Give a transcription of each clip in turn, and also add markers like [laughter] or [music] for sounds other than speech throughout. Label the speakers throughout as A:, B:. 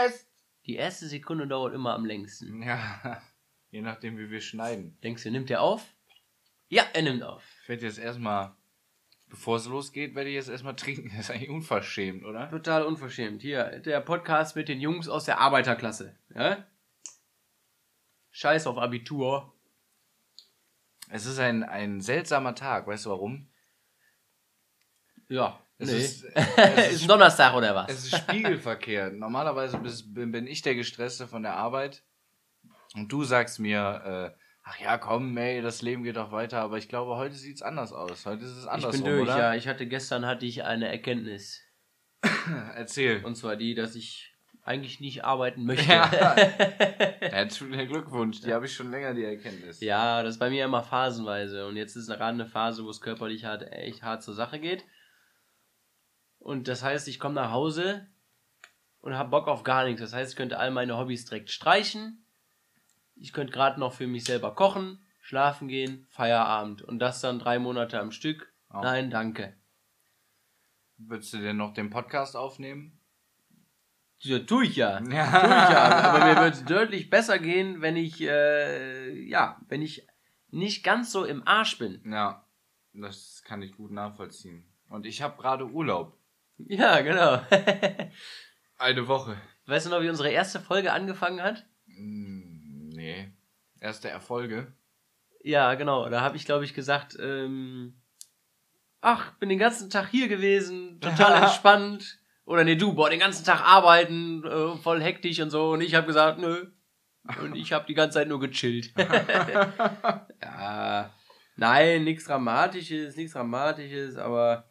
A: Test.
B: Die erste Sekunde dauert immer am längsten.
A: Ja, [laughs] je nachdem, wie wir schneiden.
B: Denkst du, nimmt er auf? Ja, er nimmt auf.
A: Ich werde jetzt erstmal, bevor es losgeht, werde ich jetzt erstmal trinken. Das ist eigentlich unverschämt, oder?
B: Total unverschämt. Hier, der Podcast mit den Jungs aus der Arbeiterklasse. Ja? Scheiß auf Abitur.
A: Es ist ein, ein seltsamer Tag, weißt du warum?
B: Ja,
A: Es
B: nee.
A: ist- [laughs] es ist-
B: Donnerstag oder was?
A: Es ist spiegelverkehrt. Normalerweise bis- bin, ich der Gestresste von der Arbeit. Und du sagst mir, äh, ach ja, komm, ey, das Leben geht doch weiter. Aber ich glaube, heute sieht es anders aus. Heute ist es
B: ich
A: andersrum,
B: bin durch,
A: oder?
B: ja. Ich hatte gestern hatte ich eine Erkenntnis. [laughs]
A: Erzähl.
B: Und zwar die, dass ich eigentlich nicht arbeiten [laughs] möchte.
A: Ja.
B: Ja,
A: Herzlichen Glückwunsch, die habe ich schon länger, die Erkenntnis.
B: das ist bei mir immer phasenweise. Und jetzt ist gerade eine Phase, wo es körperlich hart, echt hart zur Sache geht. Und das heißt, ich komme nach Hause und habe Bock auf gar nichts. Das heißt, ich könnte all meine Hobbys direkt streichen. Ich könnte gerade noch für mich selber kochen, schlafen gehen, Feierabend. Und das dann drei Monate am Stück.
A: Ja.
B: Nein, danke.
A: Würdest du denn noch den Podcast aufnehmen?
B: Ja, tue ich ja.
A: Ja. [laughs]
B: Tue ich ja. Aber mir würde es deutlich besser gehen, wenn ich, äh, ja, wenn ich nicht ganz so im Arsch bin.
A: Ja, das kann ich gut nachvollziehen. Und ich habe gerade Urlaub.
B: Ja, genau. [laughs]
A: Eine Woche.
B: weißt du noch, wie unsere erste Folge angefangen hat?
A: Hm, nee. Erste Erfolge.
B: Ja, genau. Da habe ich, glaube ich, gesagt, ähm, ach, bin den ganzen Tag hier gewesen, total [laughs] entspannt. Oder nee, du, boah, den ganzen Tag arbeiten, äh, voll hektisch und so. Und ich habe gesagt, nö. Und ich habe die ganze Zeit nur gechillt. [laughs] ja, nein, nichts Dramatisches, nichts Dramatisches, aber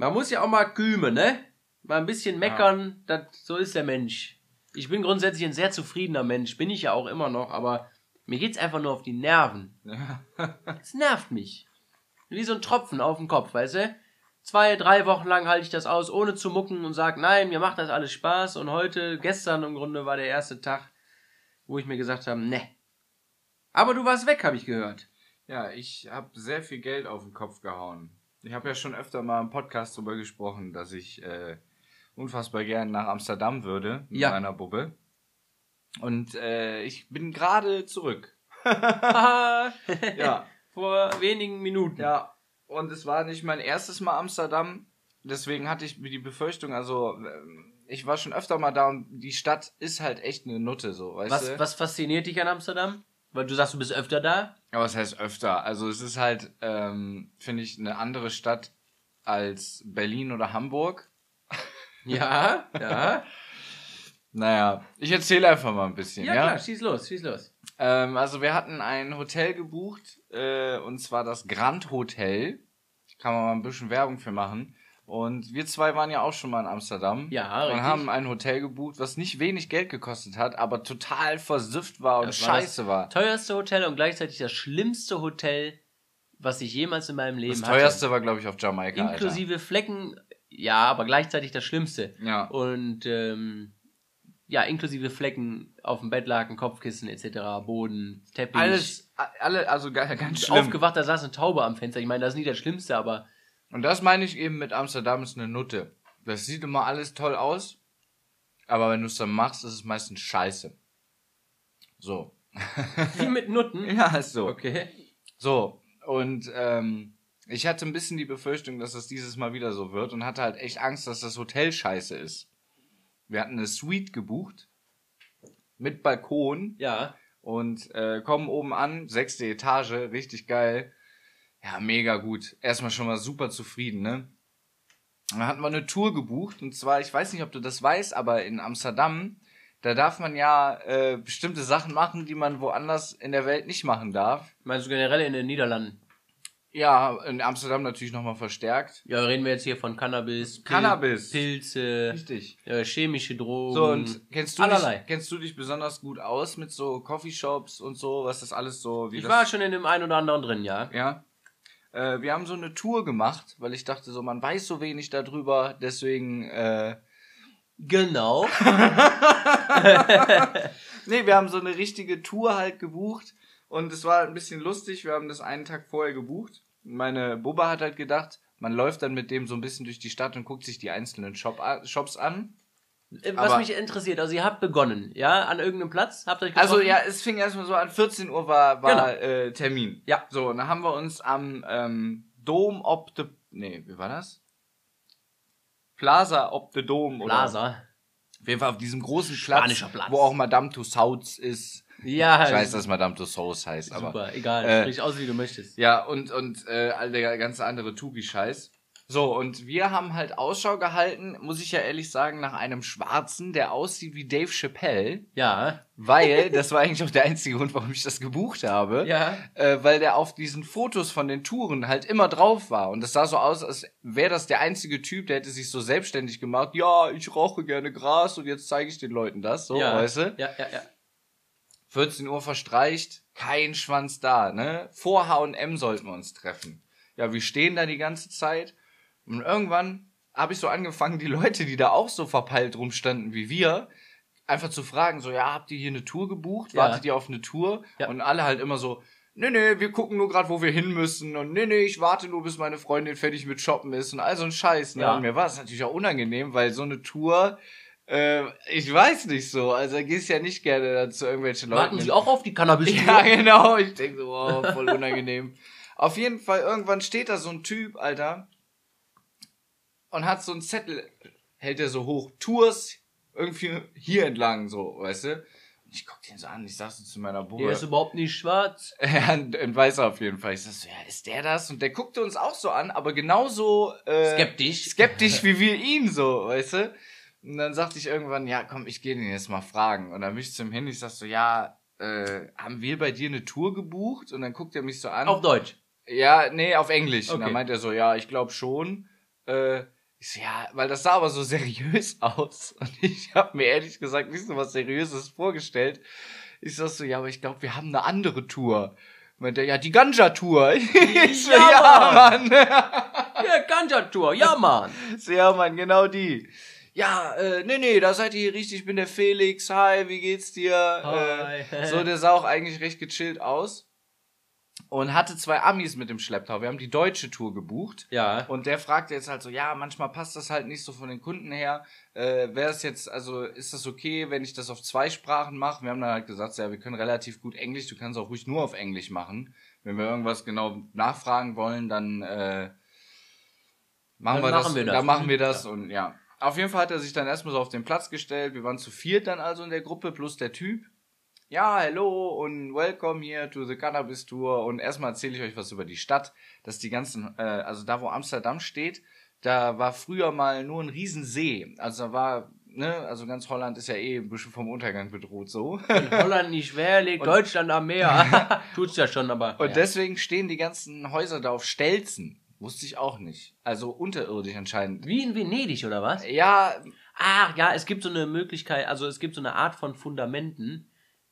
B: man muss ja auch mal kümen, ne? Mal ein bisschen meckern, das, so ist der Mensch. Ich bin grundsätzlich ein sehr zufriedener Mensch, bin ich ja auch immer noch, aber mir geht's einfach nur auf die Nerven.
A: Ja. [laughs]
B: Es nervt mich. Wie so ein Tropfen auf dem Kopf, weißt du? Zwei, drei Wochen lang halte ich das aus, ohne zu mucken und sag, nein, mir macht das alles Spaß. Und heute, gestern im Grunde, war der erste Tag, wo ich mir gesagt habe, ne. Aber du warst weg, habe ich gehört.
A: Ja, ich habe sehr viel Geld auf den Kopf gehauen. Ich habe ja schon öfter mal im Podcast darüber gesprochen, dass ich äh, unfassbar gern nach Amsterdam würde mit
B: Ja.
A: meiner Bubbe. Und äh, ich bin gerade zurück. [laughs] Ja,
B: Vor wenigen Minuten.
A: ja. Und es war nicht mein erstes Mal Amsterdam. Deswegen hatte ich die Befürchtung, also ähm, ich war schon öfter mal da und die Stadt ist halt echt eine Nutte, so, weißt
B: Was,
A: du?
B: was fasziniert dich an Amsterdam? Weil du sagst, du bist öfter da?
A: Aber was heißt öfter? Also es ist halt, ähm, finde ich, eine andere Stadt als Berlin oder Hamburg.
B: Ja, ja. [laughs]
A: Naja, ich erzähle einfach mal ein bisschen,
B: Ja,
A: ja?
B: klar, schieß los, schieß los.
A: Ähm, also wir hatten ein Hotel gebucht, äh, und zwar das Grand Hotel. Kann man mal ein bisschen Werbung für machen. Und wir zwei waren ja auch schon mal in Amsterdam.
B: Ja,
A: Und
B: richtig.
A: haben ein Hotel gebucht, was nicht wenig Geld gekostet hat, aber total versüfft war und
B: Das war das
A: scheiße war.
B: Teuerste Hotel und gleichzeitig das schlimmste Hotel, was ich jemals in meinem Leben
A: Das
B: hatte.
A: teuerste war, glaube ich, auf Jamaika.
B: Inklusive Flecken, ja, aber gleichzeitig das Schlimmste.
A: Alter. Ja.
B: Und ähm, ja, inklusive Flecken auf dem Bettlaken, Kopfkissen etc., Boden, Teppich.
A: Alles, alle, also ga- [laughs] ganz schlimm.
B: Aufgewacht, da saß eine Taube am Fenster. Ich meine, das ist nicht das Schlimmste, aber
A: Und das meine ich eben mit Amsterdam ist eine Nutte. Das sieht immer alles toll aus, aber wenn du es dann machst, ist es meistens scheiße. So. [laughs]
B: wie mit Nutten.
A: Ja, ist so.
B: Okay.
A: So. Und ähm, ich hatte ein bisschen die Befürchtung, dass das dieses Mal wieder so wird und hatte halt echt Angst, dass das Hotel scheiße ist. Wir hatten eine Suite gebucht mit Balkon
B: Ja.
A: und äh, kommen oben an, sechste Etage, richtig geil. Ja, mega gut. Erstmal schon mal super zufrieden, ne? Dann hatten wir eine Tour gebucht und zwar, ich weiß nicht, ob du das weißt, aber in Amsterdam, da darf man ja äh, bestimmte Sachen machen, die man woanders in der Welt nicht machen darf.
B: Meinst du generell in den Niederlanden?
A: Ja, in Amsterdam natürlich nochmal verstärkt.
B: Ja, reden wir jetzt hier von Cannabis, Pil
A: Cannabis.
B: Pilze,
A: Richtig.
B: äh, chemische Drogen.
A: So, und kennst du,
B: allerlei.
A: dich, kennst du dich besonders gut aus mit so Coffeeshops und so, was das alles so, wie
B: ich
A: das
B: war schon in dem einen oder anderen drin, ja.
A: Ja. Äh, wir haben so eine Tour gemacht, weil ich dachte so, man weiß so wenig darüber, deswegen, äh,
B: Genau. [laughs]
A: nee, wir haben so eine richtige Tour halt gebucht und es war ein bisschen lustig, wir haben das einen Tag vorher gebucht. Meine Bubba hat halt gedacht, man läuft dann mit dem so ein bisschen durch die Stadt und guckt sich die einzelnen Shop, Shops an.
B: Äh, Was
A: Aber-
B: mich interessiert, also ihr habt begonnen, ja, an irgendeinem Platz, habt euch getroffen?
A: Also ja, es fing erstmal so an, 14 Uhr war, war
B: Genau.
A: äh, Termin.
B: Ja.
A: So, und dann haben wir uns am ähm, Dom ob the... Nee, wie war das? Plaza ob the Dom. Oder
B: Plaza.
A: auf jeden Fall auf diesem großen Platz,
B: Spanischer Platz.
A: wo auch Madame Tussauds ist.
B: Ja,
A: Ich weiß, dass Madame Tussauds heißt, aber...
B: super, egal,
A: äh,
B: sprich aus, wie du möchtest.
A: Ja, und, und äh, all der ganze andere Tubi-Scheiß. So, und wir haben halt Ausschau gehalten, muss ich ja ehrlich sagen, nach einem Schwarzen, der aussieht wie Dave Chappelle,
B: Ja,
A: weil, das war eigentlich auch der einzige Grund, warum ich das gebucht habe,
B: ja.
A: äh, weil der auf diesen Fotos von den Touren halt immer drauf war. Und das sah so aus, als wäre das der einzige Typ, der hätte sich so selbstständig gemacht, ja, ich rauche gerne Gras und jetzt zeige ich den Leuten das, so,
B: ja.
A: weißt du?
B: Ja, ja, ja.
A: 14 Uhr verstreicht, kein Schwanz da, ne? Vor H&M sollten wir uns treffen. Ja, wir stehen da die ganze Zeit und irgendwann habe ich so angefangen, die Leute, die da auch so verpeilt rumstanden wie wir, einfach zu fragen, so, ja, habt ihr hier eine Tour gebucht?
B: Ja.
A: Wartet ihr auf eine Tour?
B: Ja.
A: Und alle halt immer so, nee, nee, wir gucken nur gerade, wo wir hin müssen und nee, nee, ich warte nur, bis meine Freundin fertig mit Shoppen ist und all so ein Scheiß. Ne?
B: Ja.
A: Und mir war es natürlich auch unangenehm, weil so eine Tour, äh, ich weiß nicht so, also da gehst ja nicht gerne dann zu irgendwelchen Leuten.
B: Warten. Sie auch auf die cannabis [laughs]
A: Ja, genau. Ich denke so, wow, voll unangenehm. [laughs] Auf jeden Fall, irgendwann steht da so ein Typ, Alter, und hat so einen Zettel, hält er so hoch, Tours irgendwie hier entlang, so, weißt du? Und ich guck den so an, ich sag so zu meiner
B: Der
A: Bruder.
B: ist überhaupt nicht schwarz. [laughs]
A: Ja, ein, Weißer auf jeden Fall. Ich sag so, ja, ist der das? Und der guckte uns auch so an, aber genauso äh,
B: Skeptisch. [laughs]
A: skeptisch wie wir ihn so, weißt du? Und dann sagte ich irgendwann, ja, komm, ich gehe den jetzt mal fragen. Und dann bin ich zu ihm hin, ich sag so, ja, äh, haben wir bei dir eine Tour gebucht? Und dann guckt er mich so an.
B: Auf Deutsch.
A: Ja, nee, auf Englisch. Und dann
B: Okay.
A: meint er so, ja, ich glaube schon. Äh, ich so, ja, weil das sah aber so seriös [laughs] aus. Und ich habe mir ehrlich gesagt nicht so was Seriöses vorgestellt. Ich sag so, ja, aber ich glaube, wir haben eine andere Tour. Meint er, ja, die Ganja-Tour. [laughs] Ich so,
B: Ja,
A: ja, Mann.
B: Ja, Ganja-Tour, ja, Mann.
A: So, [laughs] ja, Mann, genau die. Ja, äh, nee, nee, da seid ihr hier richtig. Ich bin der Felix. Hi, wie geht's dir?
B: Hi.
A: Äh, so, der sah auch eigentlich recht gechillt aus. Und hatte zwei Amis mit dem Schlepptau. Wir haben die deutsche Tour gebucht.
B: Ja.
A: Und der fragte jetzt halt so, ja, manchmal passt das halt nicht so von den Kunden her. Äh, Wäre es jetzt, also ist das okay, wenn ich das auf zwei Sprachen mache? Wir haben dann halt gesagt, ja, wir können relativ gut Englisch, du kannst auch ruhig nur auf Englisch machen. Wenn wir irgendwas genau nachfragen wollen, dann äh, machen,
B: Dann
A: wir,
B: machen
A: das,
B: wir das.
A: Dann machen wir das und ja. Auf jeden Fall hat er sich dann erstmal so auf den Platz gestellt. Wir waren zu viert dann also in der Gruppe, plus der Typ. Ja, hello und welcome here to the Cannabis Tour. Und erstmal erzähle ich euch was über die Stadt, dass die ganzen, äh, also da wo Amsterdam steht, da war früher mal nur ein Riesensee. Also da war, ne, also ganz Holland ist ja eh ein bisschen vom Untergang bedroht so.
B: In Holland nicht schwer, liegt Deutschland am Meer. [laughs] Tut's ja schon, aber.
A: Und
B: ja.
A: deswegen stehen die ganzen Häuser da auf Stelzen. Wusste ich auch nicht. Also unterirdisch anscheinend.
B: Wie in Venedig, oder was?
A: Ja,
B: Ach ja, es gibt so eine Möglichkeit, also es gibt so eine Art von Fundamenten,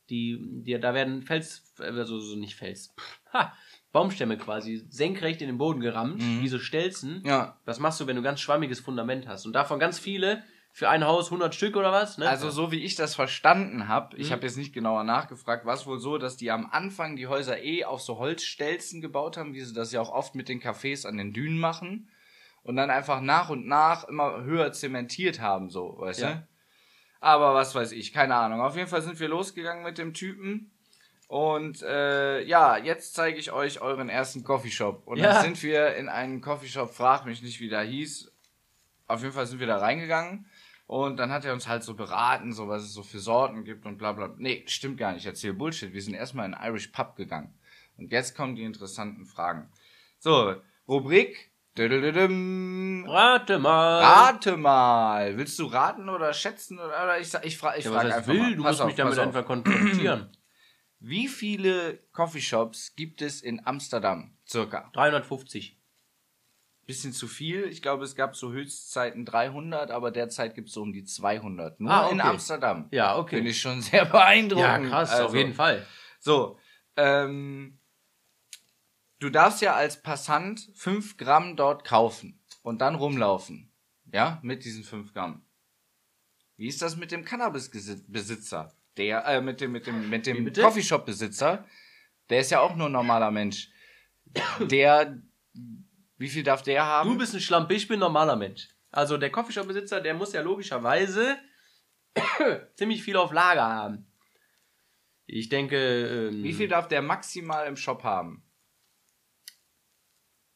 B: die, die da werden Fels, also so nicht Fels, [laughs] ha, Baumstämme quasi senkrecht in den Boden gerammt,
A: Mhm.
B: wie so Stelzen.
A: ja.
B: Das machst du, wenn du ganz schwammiges Fundament hast. Und davon ganz viele, für ein Haus 100 Stück oder was, ne?
A: Also so wie ich das verstanden habe, ich
B: Mhm.
A: habe jetzt nicht genauer nachgefragt, war es wohl so, dass die am Anfang die Häuser eh auf so Holzstelzen gebaut haben, wie sie das ja auch oft mit den Cafés an den Dünen machen. Und dann einfach nach und nach immer höher zementiert haben, so, weißt
B: Ja.
A: du? Aber was weiß ich, keine Ahnung. Auf jeden Fall sind wir losgegangen mit dem Typen. Und äh, ja, jetzt zeige ich euch euren ersten Coffeeshop. Und
B: Ja.
A: dann sind wir in einen Coffeeshop, frag mich nicht, wie der hieß. Auf jeden Fall sind wir da reingegangen. Und dann hat er uns halt so beraten, so was es so für Sorten gibt und bla bla. Nee, stimmt gar nicht, ich erzähle Bullshit. Wir sind erstmal in Irish Pub gegangen. Und jetzt kommen die interessanten Fragen. So, Rubrik.
B: Rate mal.
A: Rate mal. Willst du raten oder schätzen? Oder, ich, ich frage ich
B: ja,
A: frag
B: was das
A: einfach
B: will,
A: mal.
B: du
A: Pass
B: musst
A: auf,
B: mich damit
A: auf.
B: einfach konfrontieren. [clears throat]
A: Wie viele Coffeeshops gibt es in Amsterdam? Circa.
B: 350.
A: Bisschen zu viel. Ich glaube, es gab so Höchstzeiten 300, aber derzeit gibt es so um die 200. Nur
B: Ah,
A: in
B: okay.
A: Amsterdam.
B: Ja, okay.
A: Finde ich schon [laughs] sehr beeindruckend.
B: ja, krass,
A: Also,
B: auf jeden Fall.
A: So, ähm, du darfst ja als Passant 5 Gramm dort kaufen und dann rumlaufen. Ja, mit diesen 5 Gramm. Wie ist das mit dem Cannabis-Besitzer? Der, äh, mit dem, mit dem, mit dem? Coffeeshop-Besitzer? Der ist ja auch nur ein normaler Mensch. Der, wie viel darf der haben?
B: Du bist ein Schlampe, ich bin ein normaler Mensch. Also der Coffeeshop-Besitzer, der muss ja logischerweise [coughs] ziemlich viel auf Lager haben. Ich denke. Ähm,
A: Wie viel darf der maximal im Shop haben?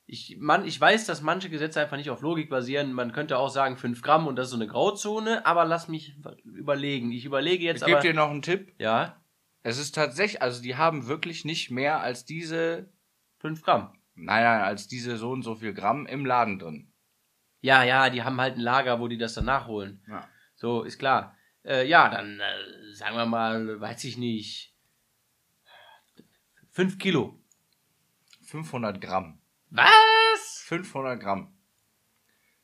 B: Ich, man, ich weiß, dass manche Gesetze einfach nicht auf Logik basieren. Man könnte auch sagen 5 Gramm und das ist so eine Grauzone, aber lass mich überlegen. Ich überlege jetzt
A: Ich gebe
B: aber.
A: dir noch einen Tipp.
B: Ja,
A: Es ist tatsächlich, also die haben wirklich nicht mehr als diese,
B: 5 Gramm.
A: nein, als diese so und so viel Gramm im Laden drin.
B: Ja, ja, die haben halt ein Lager, wo die das dann nachholen.
A: Ja.
B: So, ist klar. Äh, ja, dann äh, sagen wir mal, weiß ich nicht. 5 Kilo.
A: 500 Gramm.
B: Was?
A: 500 Gramm.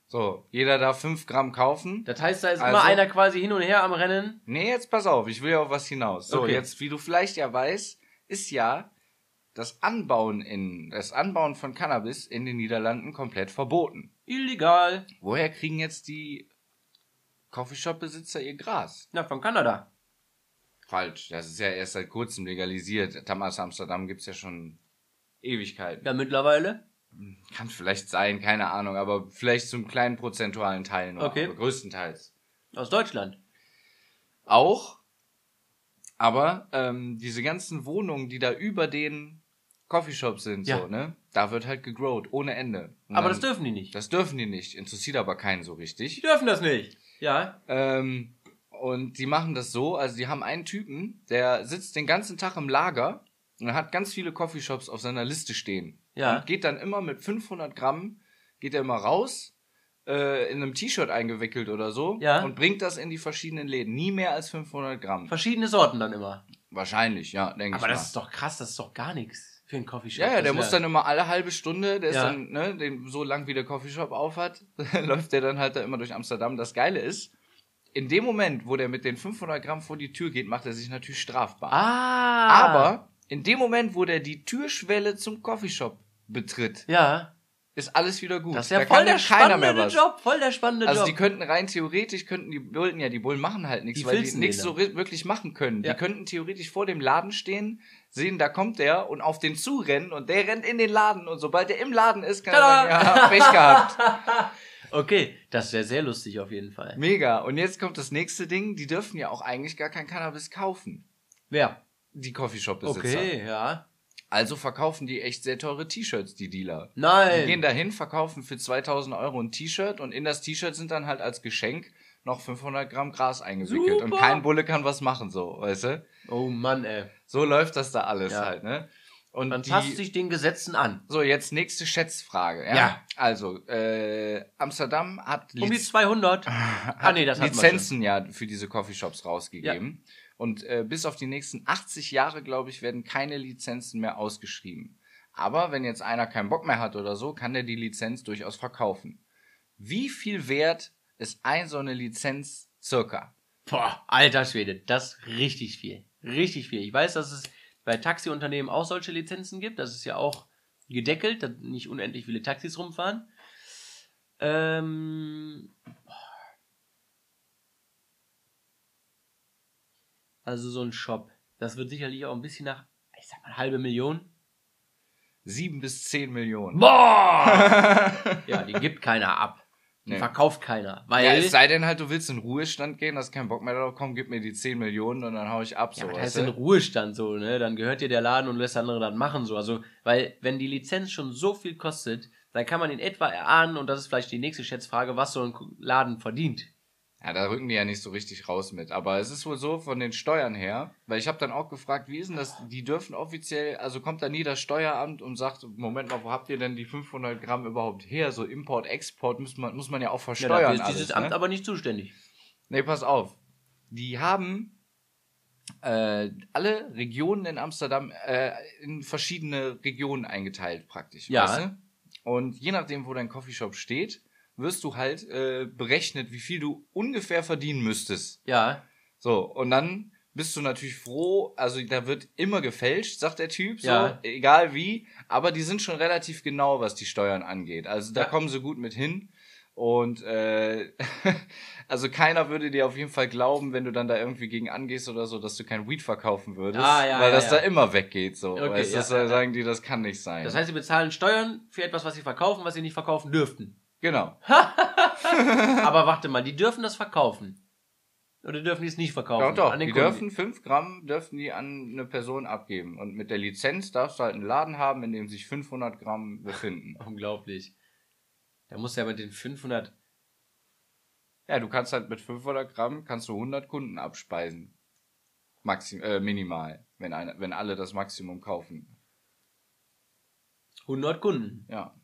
A: So, jeder darf 5 Gramm kaufen.
B: Das heißt, da ist
A: Also-
B: immer einer quasi hin und her am Rennen.
A: Nee, jetzt pass auf, ich will ja auf was hinaus. So,
B: Okay.
A: jetzt, wie du vielleicht ja weißt, ist ja das Anbauen in, das Anbauen von Cannabis in den Niederlanden komplett verboten.
B: Illegal.
A: Woher kriegen jetzt die Coffeeshop-Besitzer ihr Gras?
B: Na, von Kanada.
A: Falsch, das ist ja erst seit kurzem legalisiert. Tamas Amsterdam gibt's ja schon Ewigkeiten.
B: Ja, mittlerweile.
A: Kann vielleicht sein, keine Ahnung, aber vielleicht zum kleinen prozentualen Teil nur,
B: Okay.
A: aber größtenteils.
B: Aus Deutschland.
A: Auch, aber ähm, diese ganzen Wohnungen, die da über den Coffeeshops sind,
B: Ja.
A: so, ne? Da wird halt gegrowt, ohne Ende. Und
B: Aber
A: dann-
B: das dürfen die nicht.
A: Das dürfen die nicht, interessiert aber keinen so richtig.
B: Die dürfen das nicht. Ja.
A: Ähm, und die machen das so, also die haben einen Typen, der sitzt den ganzen Tag im Lager und hat ganz viele Coffeeshops auf seiner Liste stehen.
B: Ja.
A: Und geht dann immer mit 500 Gramm, geht er immer raus, äh, in einem T-Shirt eingewickelt oder so
B: Ja.
A: und bringt das in die verschiedenen Läden. Nie mehr als 500 Gramm.
B: Verschiedene Sorten dann immer.
A: Wahrscheinlich, ja, denke ich
B: Aber
A: mal.
B: das ist doch krass, das ist doch gar nichts für einen Coffeeshop.
A: ja, ja, der
B: ist
A: muss dann immer alle halbe Stunde, der ist
B: Ja.
A: dann, ne, den, so lang wie der Coffeeshop auf hat, [laughs] läuft der dann halt da immer durch Amsterdam. Das Geile ist, in dem Moment, wo der mit den 500 Gramm vor die Tür geht, macht er sich natürlich strafbar.
B: Ah.
A: Aber in dem Moment, wo der die Türschwelle zum Coffeeshop betritt,
B: Ja.
A: ist alles wieder gut.
B: Das ist ja
A: da
B: voll der spannende. Job. Voll der spannende
A: Also
B: Job.
A: die könnten rein theoretisch, könnten die Bullen, ja, die Bullen machen halt nichts,
B: Die
A: weil die nichts so wirklich machen können.
B: Ja.
A: Die könnten theoretisch vor dem Laden stehen, sehen, da kommt der und auf den zurennen und der rennt in den Laden und sobald der im Laden ist, kann
B: Tada!
A: er sagen, ja, Pech [laughs] gehabt.
B: okay, das wäre sehr lustig auf jeden Fall.
A: Mega. Und jetzt kommt das nächste Ding, die dürfen ja auch eigentlich gar kein Cannabis kaufen.
B: Wer?
A: Die Coffeeshop-Besitzer.
B: Okay, ja.
A: Also verkaufen die echt sehr teure T-Shirts, die Dealer. Die
B: Nein.
A: gehen dahin, verkaufen für 2000 Euro ein T-Shirt und in das T-Shirt sind dann halt als Geschenk noch 500 Gramm Gras eingewickelt. Und
B: Super.
A: kein Bulle kann was machen, so, weißt du?
B: oh Mann, ey.
A: So läuft das da alles
B: Ja.
A: halt, ne? Und
B: Man
A: die,
B: passt sich den Gesetzen an.
A: so, jetzt nächste Schätzfrage, ja?
B: Ja.
A: Also, äh, Amsterdam hat
B: Um die
A: Liz-
B: 200. [laughs] ah, nee, das hat
A: Lizenzen ja für diese Coffeeshops rausgegeben. Und äh, bis auf die nächsten 80 Jahre, glaube ich, werden keine Lizenzen mehr ausgeschrieben. Aber wenn jetzt einer keinen Bock mehr hat oder so, kann der die Lizenz durchaus verkaufen. Wie viel wert ist ein so eine Lizenz circa?
B: Boah, alter Schwede, das ist richtig viel. Richtig viel. Ich weiß, dass es bei Taxiunternehmen auch solche Lizenzen gibt. Das ist ja auch gedeckelt, dass nicht unendlich viele Taxis rumfahren. Ähm, also so ein Shop. Das wird sicherlich auch ein bisschen nach, ich sag mal, halbe Million.
A: Sieben bis zehn Millionen.
B: Boah! [laughs] ja, die gibt keiner ab. Die
A: Nee.
B: verkauft keiner. Weil,
A: Ja, es sei denn halt, du willst in den Ruhestand gehen, hast keinen Bock mehr darauf, komm, gib mir die 10 Millionen und dann hau ich ab.
B: Ja,
A: so,
B: aber das heißt in Ruhestand so, ne? Dann gehört dir der Laden und lässt andere dann machen so. Also, weil wenn die Lizenz schon so viel kostet, dann kann man in etwa erahnen, und das ist vielleicht die nächste Schätzfrage, was so ein Laden verdient.
A: Ja, da rücken die ja nicht so richtig raus mit. Aber es ist wohl so von den Steuern her, weil ich habe dann auch gefragt, wie ist denn das? Die dürfen offiziell, also kommt da nie das Steueramt und sagt, Moment mal, wo habt ihr denn die 500 Gramm überhaupt her? So Import, Export muss man, muss man ja auch
B: Ja,
A: versteuern.
B: dafür ist
A: alles,
B: dieses
A: ne?
B: Amt aber nicht zuständig.
A: Nee, pass auf. Die haben äh, alle Regionen in Amsterdam äh, in verschiedene Regionen eingeteilt praktisch.
B: Ja.
A: Weißt du? Und je nachdem, wo dein Coffeeshop steht, wirst du halt äh, berechnet, wie viel du ungefähr verdienen müsstest.
B: Ja.
A: So, und dann bist du natürlich froh, also da wird immer gefälscht, sagt der Typ, so,
B: Ja.
A: egal wie, aber die sind schon relativ genau, was die Steuern angeht. Also da
B: Ja.
A: kommen sie gut mit hin. Und äh, [laughs] also keiner würde dir auf jeden Fall glauben, wenn du dann da irgendwie gegen angehst oder so, dass du kein Weed verkaufen würdest,
B: Ah, ja,
A: weil
B: ja,
A: das
B: ja.
A: da immer weggeht. So,
B: Okay,
A: weißt,
B: ja,
A: das sagen die, das kann nicht sein.
B: Das heißt, sie bezahlen Steuern für etwas, was sie verkaufen, was sie nicht verkaufen dürften.
A: Genau. [laughs]
B: Aber warte mal, die dürfen das verkaufen. Oder dürfen die es nicht verkaufen?
A: Doch, doch,
B: An den
A: die
B: Kunden?
A: dürfen 5 Gramm dürfen die an eine Person abgeben. Und mit der Lizenz darfst du halt einen Laden haben, in dem sich 500 Gramm befinden. [laughs]
B: Unglaublich. Da muss ja mit den 500.
A: Ja, du kannst halt mit 500 Gramm kannst du 100 Kunden abspeisen. Maxim, äh, minimal, wenn, eine, wenn alle das Maximum kaufen.
B: 100 Kunden.
A: Ja.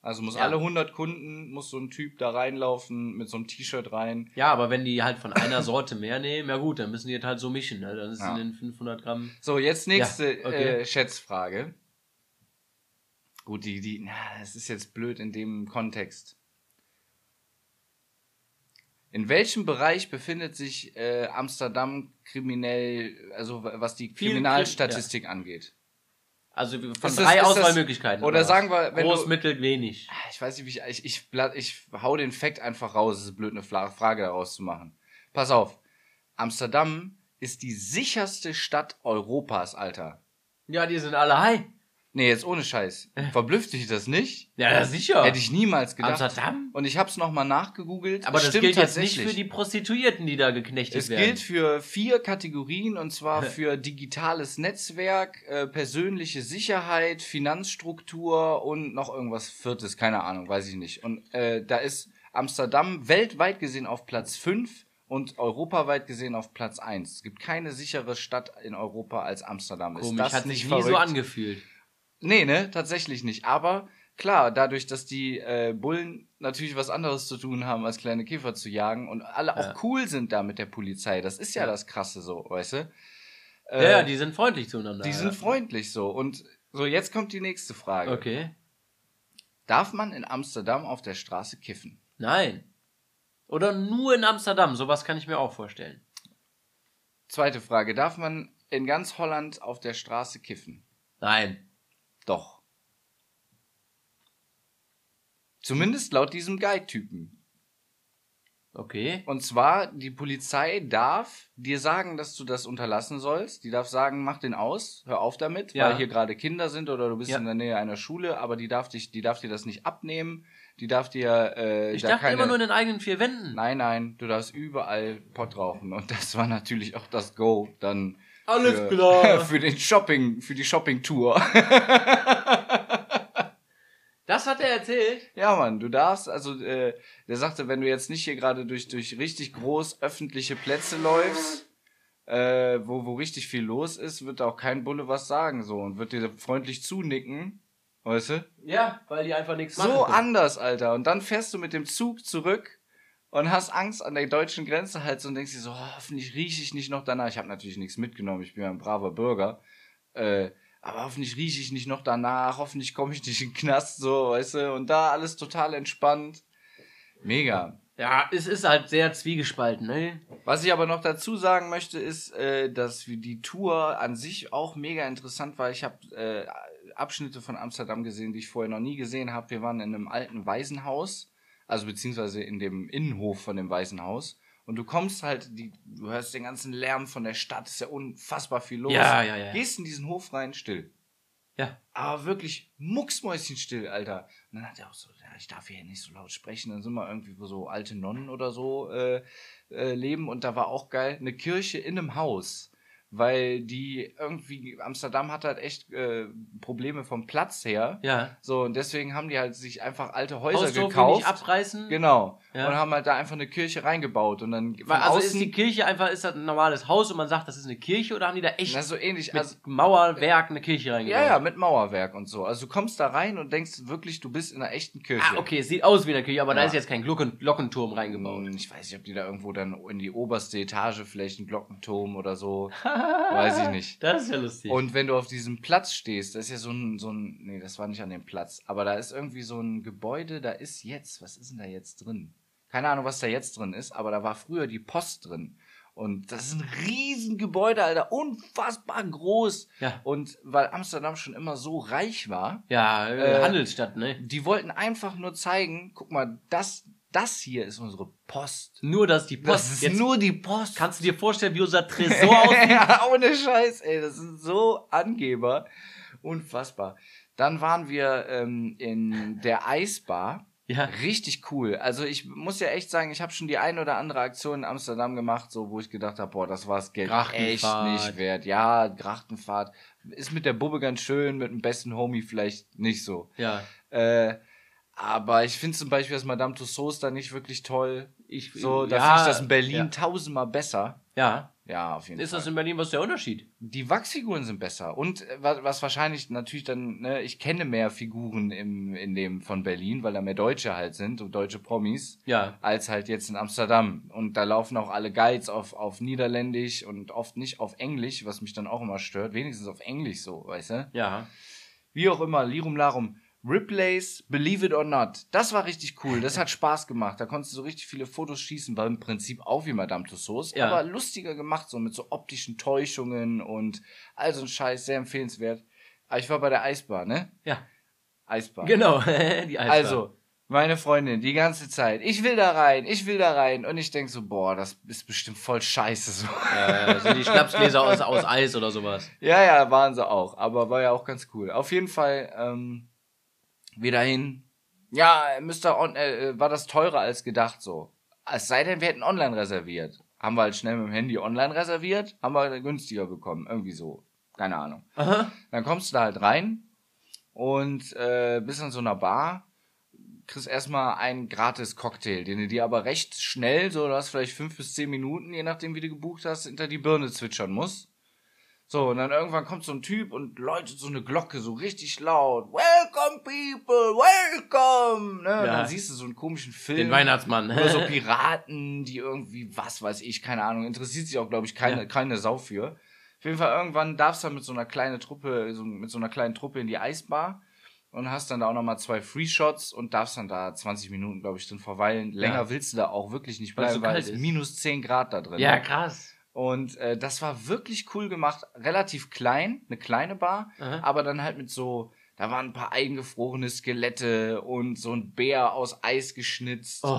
A: Also muss
B: Ja.
A: alle 100 Kunden, muss so ein Typ da reinlaufen, mit so einem T-Shirt rein.
B: Ja, aber wenn die halt von einer Sorte mehr nehmen, ja gut, dann müssen die halt so mischen. Ne? Dann ist
A: Ja.
B: in den 500 Gramm.
A: So, jetzt nächste
B: Ja, okay.
A: äh, Schätzfrage. Gut, die, die, na, das ist jetzt blöd in dem Kontext. In welchem Bereich befindet sich äh, Amsterdam kriminell, also was die
B: Viel
A: Kriminalstatistik angeht?
B: Also von
A: das-
B: drei Auswahlmöglichkeiten.
A: oder
B: was?
A: sagen wir, wenn
B: Groß,
A: du-
B: mittel, wenig.
A: Ich weiß nicht, wie ich, ich, ich, ich hau den Fakt einfach raus. Es ist blöd, eine Frage daraus zu machen. Pass auf. Amsterdam ist die sicherste Stadt Europas, Alter.
B: Ja, die sind alle high.
A: Nee, jetzt ohne Scheiß. Verblüfft dich das nicht?
B: Ja, ja sicher.
A: Hätte ich niemals gedacht.
B: Amsterdam?
A: Und ich hab's nochmal nachgegoogelt.
B: Aber
A: Es
B: das
A: stimmt
B: gilt jetzt nicht für die Prostituierten, die da geknechtet
A: Es
B: werden.
A: gilt für vier Kategorien und zwar für digitales Netzwerk, äh, persönliche Sicherheit, Finanzstruktur und noch irgendwas viertes, keine Ahnung, weiß ich nicht. Und äh, da ist Amsterdam weltweit gesehen auf Platz 5 und europaweit gesehen auf Platz 1. Es gibt keine sichere Stadt in Europa als Amsterdam.
B: Komisch,
A: ist das
B: hat
A: nicht
B: sich nie so
A: verrückt?
B: angefühlt.
A: Nee, ne, tatsächlich nicht. Aber klar, dadurch, dass die äh, Bullen natürlich was anderes zu tun haben, als kleine Käfer zu jagen und alle
B: Ja.
A: auch cool sind da mit der Polizei. Das ist ja,
B: Ja.
A: das Krasse so, weißt du?
B: Ja,
A: Äh,
B: ja, die sind freundlich zueinander.
A: die
B: ja.
A: sind freundlich so. Und so, jetzt kommt die nächste Frage.
B: Okay.
A: Darf man in Amsterdam auf der Straße kiffen?
B: Nein. Oder nur in Amsterdam, sowas kann ich mir auch vorstellen.
A: Zweite Frage. Darf man in ganz Holland auf der Straße kiffen?
B: Nein.
A: Doch. Zumindest laut diesem Guide-Typen.
B: Okay.
A: Und zwar, die Polizei darf dir sagen, dass du das unterlassen sollst. Die darf sagen, mach den aus, hör auf damit,
B: Ja.
A: weil hier gerade Kinder sind oder du bist
B: Ja.
A: in der Nähe einer Schule, aber die darf dich, die darf dir das nicht abnehmen. Die darf dir, äh,
B: Ich
A: da
B: dachte
A: keine,
B: immer nur in den eigenen vier Wänden.
A: Nein, nein, du darfst überall Pott rauchen. Und das war natürlich auch das Go dann.
B: Alles
A: für,
B: klar. [laughs]
A: Für den Shopping, für die Shopping-Tour. [laughs]
B: Das hat er erzählt.
A: Ja, Mann, du darfst, also, äh, der sagte, wenn du jetzt nicht hier gerade durch, durch richtig groß öffentliche Plätze läufst, äh, wo, wo richtig viel los ist, wird da auch kein Bulle was sagen, so, und wird dir freundlich zunicken, weißt du?
B: Ja, weil die einfach nichts machen.
A: So anders, Alter. Und dann fährst du mit dem Zug zurück und hast Angst an der deutschen Grenze halt so und denkst dir so, oh, hoffentlich rieche ich nicht noch danach. Ich habe natürlich nichts mitgenommen, ich bin ja ein braver Bürger. Äh, aber hoffentlich rieche ich nicht noch danach, hoffentlich komme ich nicht in den Knast, so, weißt du, und da alles total entspannt. Mega.
B: Ja, es ist halt sehr zwiegespalten, ne?
A: Was ich aber noch dazu sagen möchte, ist, äh, dass die Tour an sich auch mega interessant war. Ich habe äh, Abschnitte von Amsterdam gesehen, die ich vorher noch nie gesehen habe. Wir waren in einem alten Waisenhaus, also beziehungsweise in dem Innenhof von dem Waisenhaus. Und du kommst halt, die, du hörst den ganzen Lärm von der Stadt, ist ja unfassbar viel los.
B: Ja, ja, ja.
A: Gehst in diesen Hof rein, still.
B: Ja.
A: Aber wirklich mucksmäuschenstill, Alter. Und dann hat er auch so, ja, ich darf hier nicht so laut sprechen. Dann sind wir irgendwie, wo so alte Nonnen oder so äh, äh, leben. Und da war auch geil, eine Kirche in einem Haus. Weil die irgendwie, Amsterdam hat halt echt äh, Probleme vom Platz her.
B: Ja.
A: So, und deswegen haben die halt sich einfach alte Häuser
B: Hausdorf
A: gekauft.
B: nicht abreißen.
A: Genau.
B: Ja.
A: Und haben halt da einfach eine Kirche reingebaut. Und dann von
B: Weil, also ist
A: außen,
B: die Kirche einfach, ist das ein normales Haus und man sagt, das ist eine Kirche oder haben die da echt
A: na, so ähnlich.
B: mit
A: Also,
B: Mauerwerk eine Kirche reingebaut?
A: ja, ja, mit Mauerwerk und so. Also du kommst da rein und denkst wirklich, du bist in einer echten Kirche.
B: Ah, okay, es sieht aus wie eine Kirche, aber da
A: Ja.
B: ist jetzt kein Glocken Glockenturm reingebaut.
A: Hm, Ich weiß nicht, ob die da irgendwo dann in die oberste Etage vielleicht einen Glockenturm oder so. [laughs] weiß ich nicht. [laughs]
B: Das ist ja lustig.
A: Und wenn du auf diesem Platz stehst, das ist ja so ein, so ein, nee, das war nicht an dem Platz, aber da ist irgendwie so ein Gebäude, da ist jetzt, was ist denn da jetzt drin? Keine Ahnung, was da jetzt drin ist, aber da war früher die Post drin. Und das ist ein Riesengebäude, Alter, unfassbar groß.
B: ja,
A: Und weil Amsterdam schon immer so reich war,
B: ja äh,
A: Äh,
B: Handelsstadt, ne?
A: die wollten einfach nur zeigen, guck mal, das, das hier ist unsere Post.
B: Nur, dass die Post.
A: Das ist
B: jetzt
A: nur die Post.
B: kannst du dir vorstellen, wie unser Tresor [laughs] aussieht?
A: ja, ohne Scheiß, ey, das sind so Angeber. Unfassbar. Dann waren wir ähm, in der Eisbar
B: Ja.
A: Richtig cool. Also ich muss ja echt sagen, ich habe schon die ein oder andere Aktion in Amsterdam gemacht, so wo ich gedacht habe, boah, das war das Geld echt nicht wert. Ja, Grachtenfahrt ist mit der Bubbe ganz schön, mit dem besten Homie vielleicht nicht so.
B: Ja.
A: Äh, aber ich finde zum Beispiel das Madame Tussauds da nicht wirklich toll.
B: Ich,
A: So, da
B: ja,
A: finde ich das in Berlin
B: Ja.
A: tausendmal besser.
B: ja.
A: Ja, auf jeden
B: Ist
A: Fall.
B: das in Berlin, was ist der Unterschied?
A: die Wachsfiguren sind besser. Und äh, was, was wahrscheinlich natürlich dann, ne, ich kenne mehr Figuren im, in dem von Berlin, weil da mehr Deutsche halt sind und deutsche Promis,
B: Ja.
A: als halt jetzt in Amsterdam. Und da laufen auch alle Guides auf, auf Niederländisch und oft nicht auf Englisch, was mich dann auch immer stört. Wenigstens auf Englisch so, weißt du?
B: Ja.
A: Wie auch immer, Lirum Larum. Ripley's Believe It or Not. Das war richtig cool. Das hat Spaß gemacht. Da konntest du so richtig viele Fotos schießen. War im Prinzip auch wie Madame Tussauds.
B: Ja.
A: Aber lustiger gemacht, so mit so optischen Täuschungen und all so ein Scheiß. Sehr empfehlenswert. Aber ich war bei der Eisbar, ne?
B: Ja.
A: Eisbar.
B: Genau. [laughs] die Eisbahn.
A: Also, meine Freundin, die ganze Zeit. Ich will da rein, ich will da rein. Und ich denk so, boah, das ist bestimmt voll scheiße. So.
B: Äh, sind die Schnapsgläser aus, aus Eis oder sowas.
A: Ja, ja, waren sie auch. Aber war ja auch ganz cool. Auf jeden Fall, ähm, wieder hin. Ja, Mr. On äh, war das teurer als gedacht so. Es sei denn, wir hätten online reserviert. Haben wir halt schnell mit dem Handy online reserviert, haben wir günstiger bekommen. Irgendwie so. Keine Ahnung.
B: Aha.
A: Dann kommst du da halt rein und äh, bist an so einer Bar, kriegst erstmal einen gratis Cocktail, den du dir aber recht schnell, so du hast vielleicht fünf bis zehn Minuten, je nachdem wie du gebucht hast, hinter die Birne zwitschern musst. So, und dann irgendwann kommt so ein Typ und läutet so eine Glocke so richtig laut. Welcome people, welcome! Ne? Und
B: Ja.
A: dann siehst du so einen komischen Film.
B: Den Weihnachtsmann.
A: Oder so [laughs] Piraten, die irgendwie, was weiß ich, keine Ahnung, interessiert sich auch, glaube ich, keine,
B: Ja.
A: keine Sau für. Auf jeden Fall irgendwann darfst du dann mit so einer kleinen Truppe, so, mit so einer kleinen Truppe in die Eisbar und hast dann da auch nochmal zwei Free Shots und darfst dann da 20 Minuten, glaube ich, drin verweilen. Länger
B: Ja.
A: willst du da auch wirklich nicht
B: Weil es
A: bleiben,
B: so
A: weil es minus 10 Grad da drin.
B: ja, krass.
A: Und äh, das war wirklich cool gemacht, relativ klein, eine kleine Bar,
B: Aha.
A: aber dann halt mit so, da waren ein paar eingefrorene Skelette und so ein Bär aus Eis geschnitzt
B: Oh.
A: und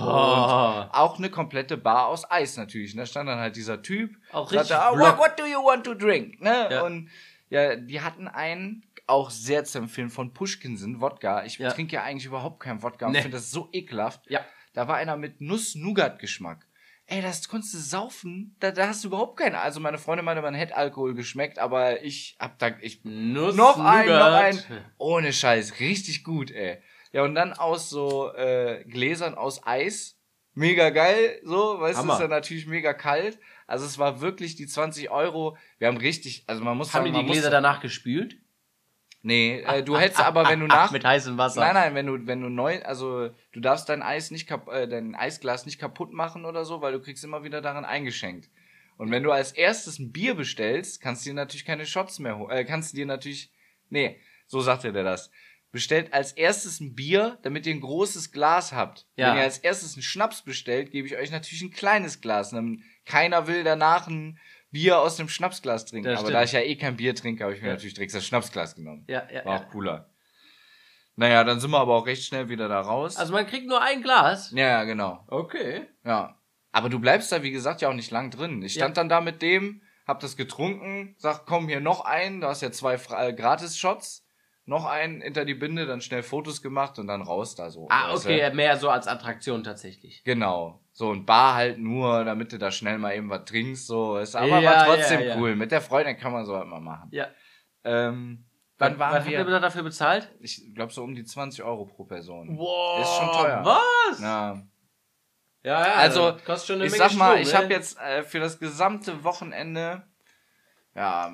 A: auch eine komplette Bar aus Eis natürlich. Und da stand dann halt dieser Typ,
B: Auch
A: sagte,
B: richtig
A: ah,
B: Block.
A: what, what do you want to drink? Ne?
B: Ja.
A: Und ja, die hatten einen, auch sehr zu empfehlen, von Pushkinsen, Wodka. Ich
B: Ja.
A: trinke ja eigentlich überhaupt keinen Wodka und
B: Nee.
A: finde das so ekelhaft.
B: Ja.
A: Da war einer mit Nuss-Nougat-Geschmack. Ey, das konntest du saufen, da, da hast du überhaupt keine. Also meine Freundin meinte, man hätte Alkohol geschmeckt, aber ich hab da, ich,
B: Nuss,
A: noch ein, noch ein. Ohne Scheiß, richtig gut, ey. Ja, und dann aus so äh, Gläsern aus Eis. Mega geil, so, weißt du, ist ja natürlich mega kalt. Also es war wirklich die 20 Euro. Wir haben richtig, also man muss
B: Haben die
A: sagen,
B: die
A: man
B: Gläser danach gespült?
A: Nee, äh, du hättest aber, wenn du
B: Ach, [laughs]
A: nach,
B: mit heißem Wasser.
A: Nein, nein, wenn du, wenn du neu, also du darfst dein Eis nicht kap äh, dein Eisglas nicht kaputt machen oder so, weil du kriegst immer wieder daran eingeschenkt. Und wenn du als erstes ein Bier bestellst, kannst du dir natürlich keine Shots mehr holen. Äh, kannst du dir natürlich. Nee, so sagte der das. Bestellt als erstes ein Bier, damit ihr ein großes Glas habt.
B: Ja.
A: Wenn ihr als erstes einen Schnaps bestellt, gebe ich euch natürlich ein kleines Glas. Keiner will danach ein Bier aus dem Schnapsglas trinken.
B: Das
A: Aber
B: stimmt.
A: da ich ja eh kein Bier trinke, habe ich mir
B: Ja.
A: natürlich direkt das Schnapsglas genommen.
B: Ja, ja,
A: War
B: ja.
A: auch cooler. Naja, dann sind wir aber auch recht schnell wieder da raus.
B: Also man kriegt nur ein Glas.
A: ja, ja, genau.
B: Okay.
A: Ja. Aber du bleibst da, wie gesagt, ja auch nicht lang drin. Ich stand dann da mit dem, hab das getrunken, sag, komm, hier noch einen, da hast ja zwei äh, Gratis-Shots, noch einen hinter die Binde, dann schnell Fotos gemacht und dann raus da so.
B: Ah,
A: du?
B: okay, mehr so als Attraktion tatsächlich.
A: Genau. So, und Bar halt nur, damit du da schnell mal eben was trinkst, so. Ist aber
B: Ja,
A: war trotzdem
B: ja, ja.
A: cool. Mit der Freundin kann man so halt mal machen.
B: Ja.
A: Ähm, dann waren
B: was habt ihr
A: wir,
B: dafür bezahlt?
A: ich glaube so um die 20 Euro pro Person.
B: Wow.
A: Ist schon teuer.
B: Was?
A: Ja.
B: Ja, ja.
A: Also,
B: das kostet schon eine
A: ich
B: Menge
A: sag mal,
B: Strom,
A: ich
B: ne?
A: habe jetzt äh, für das gesamte Wochenende ja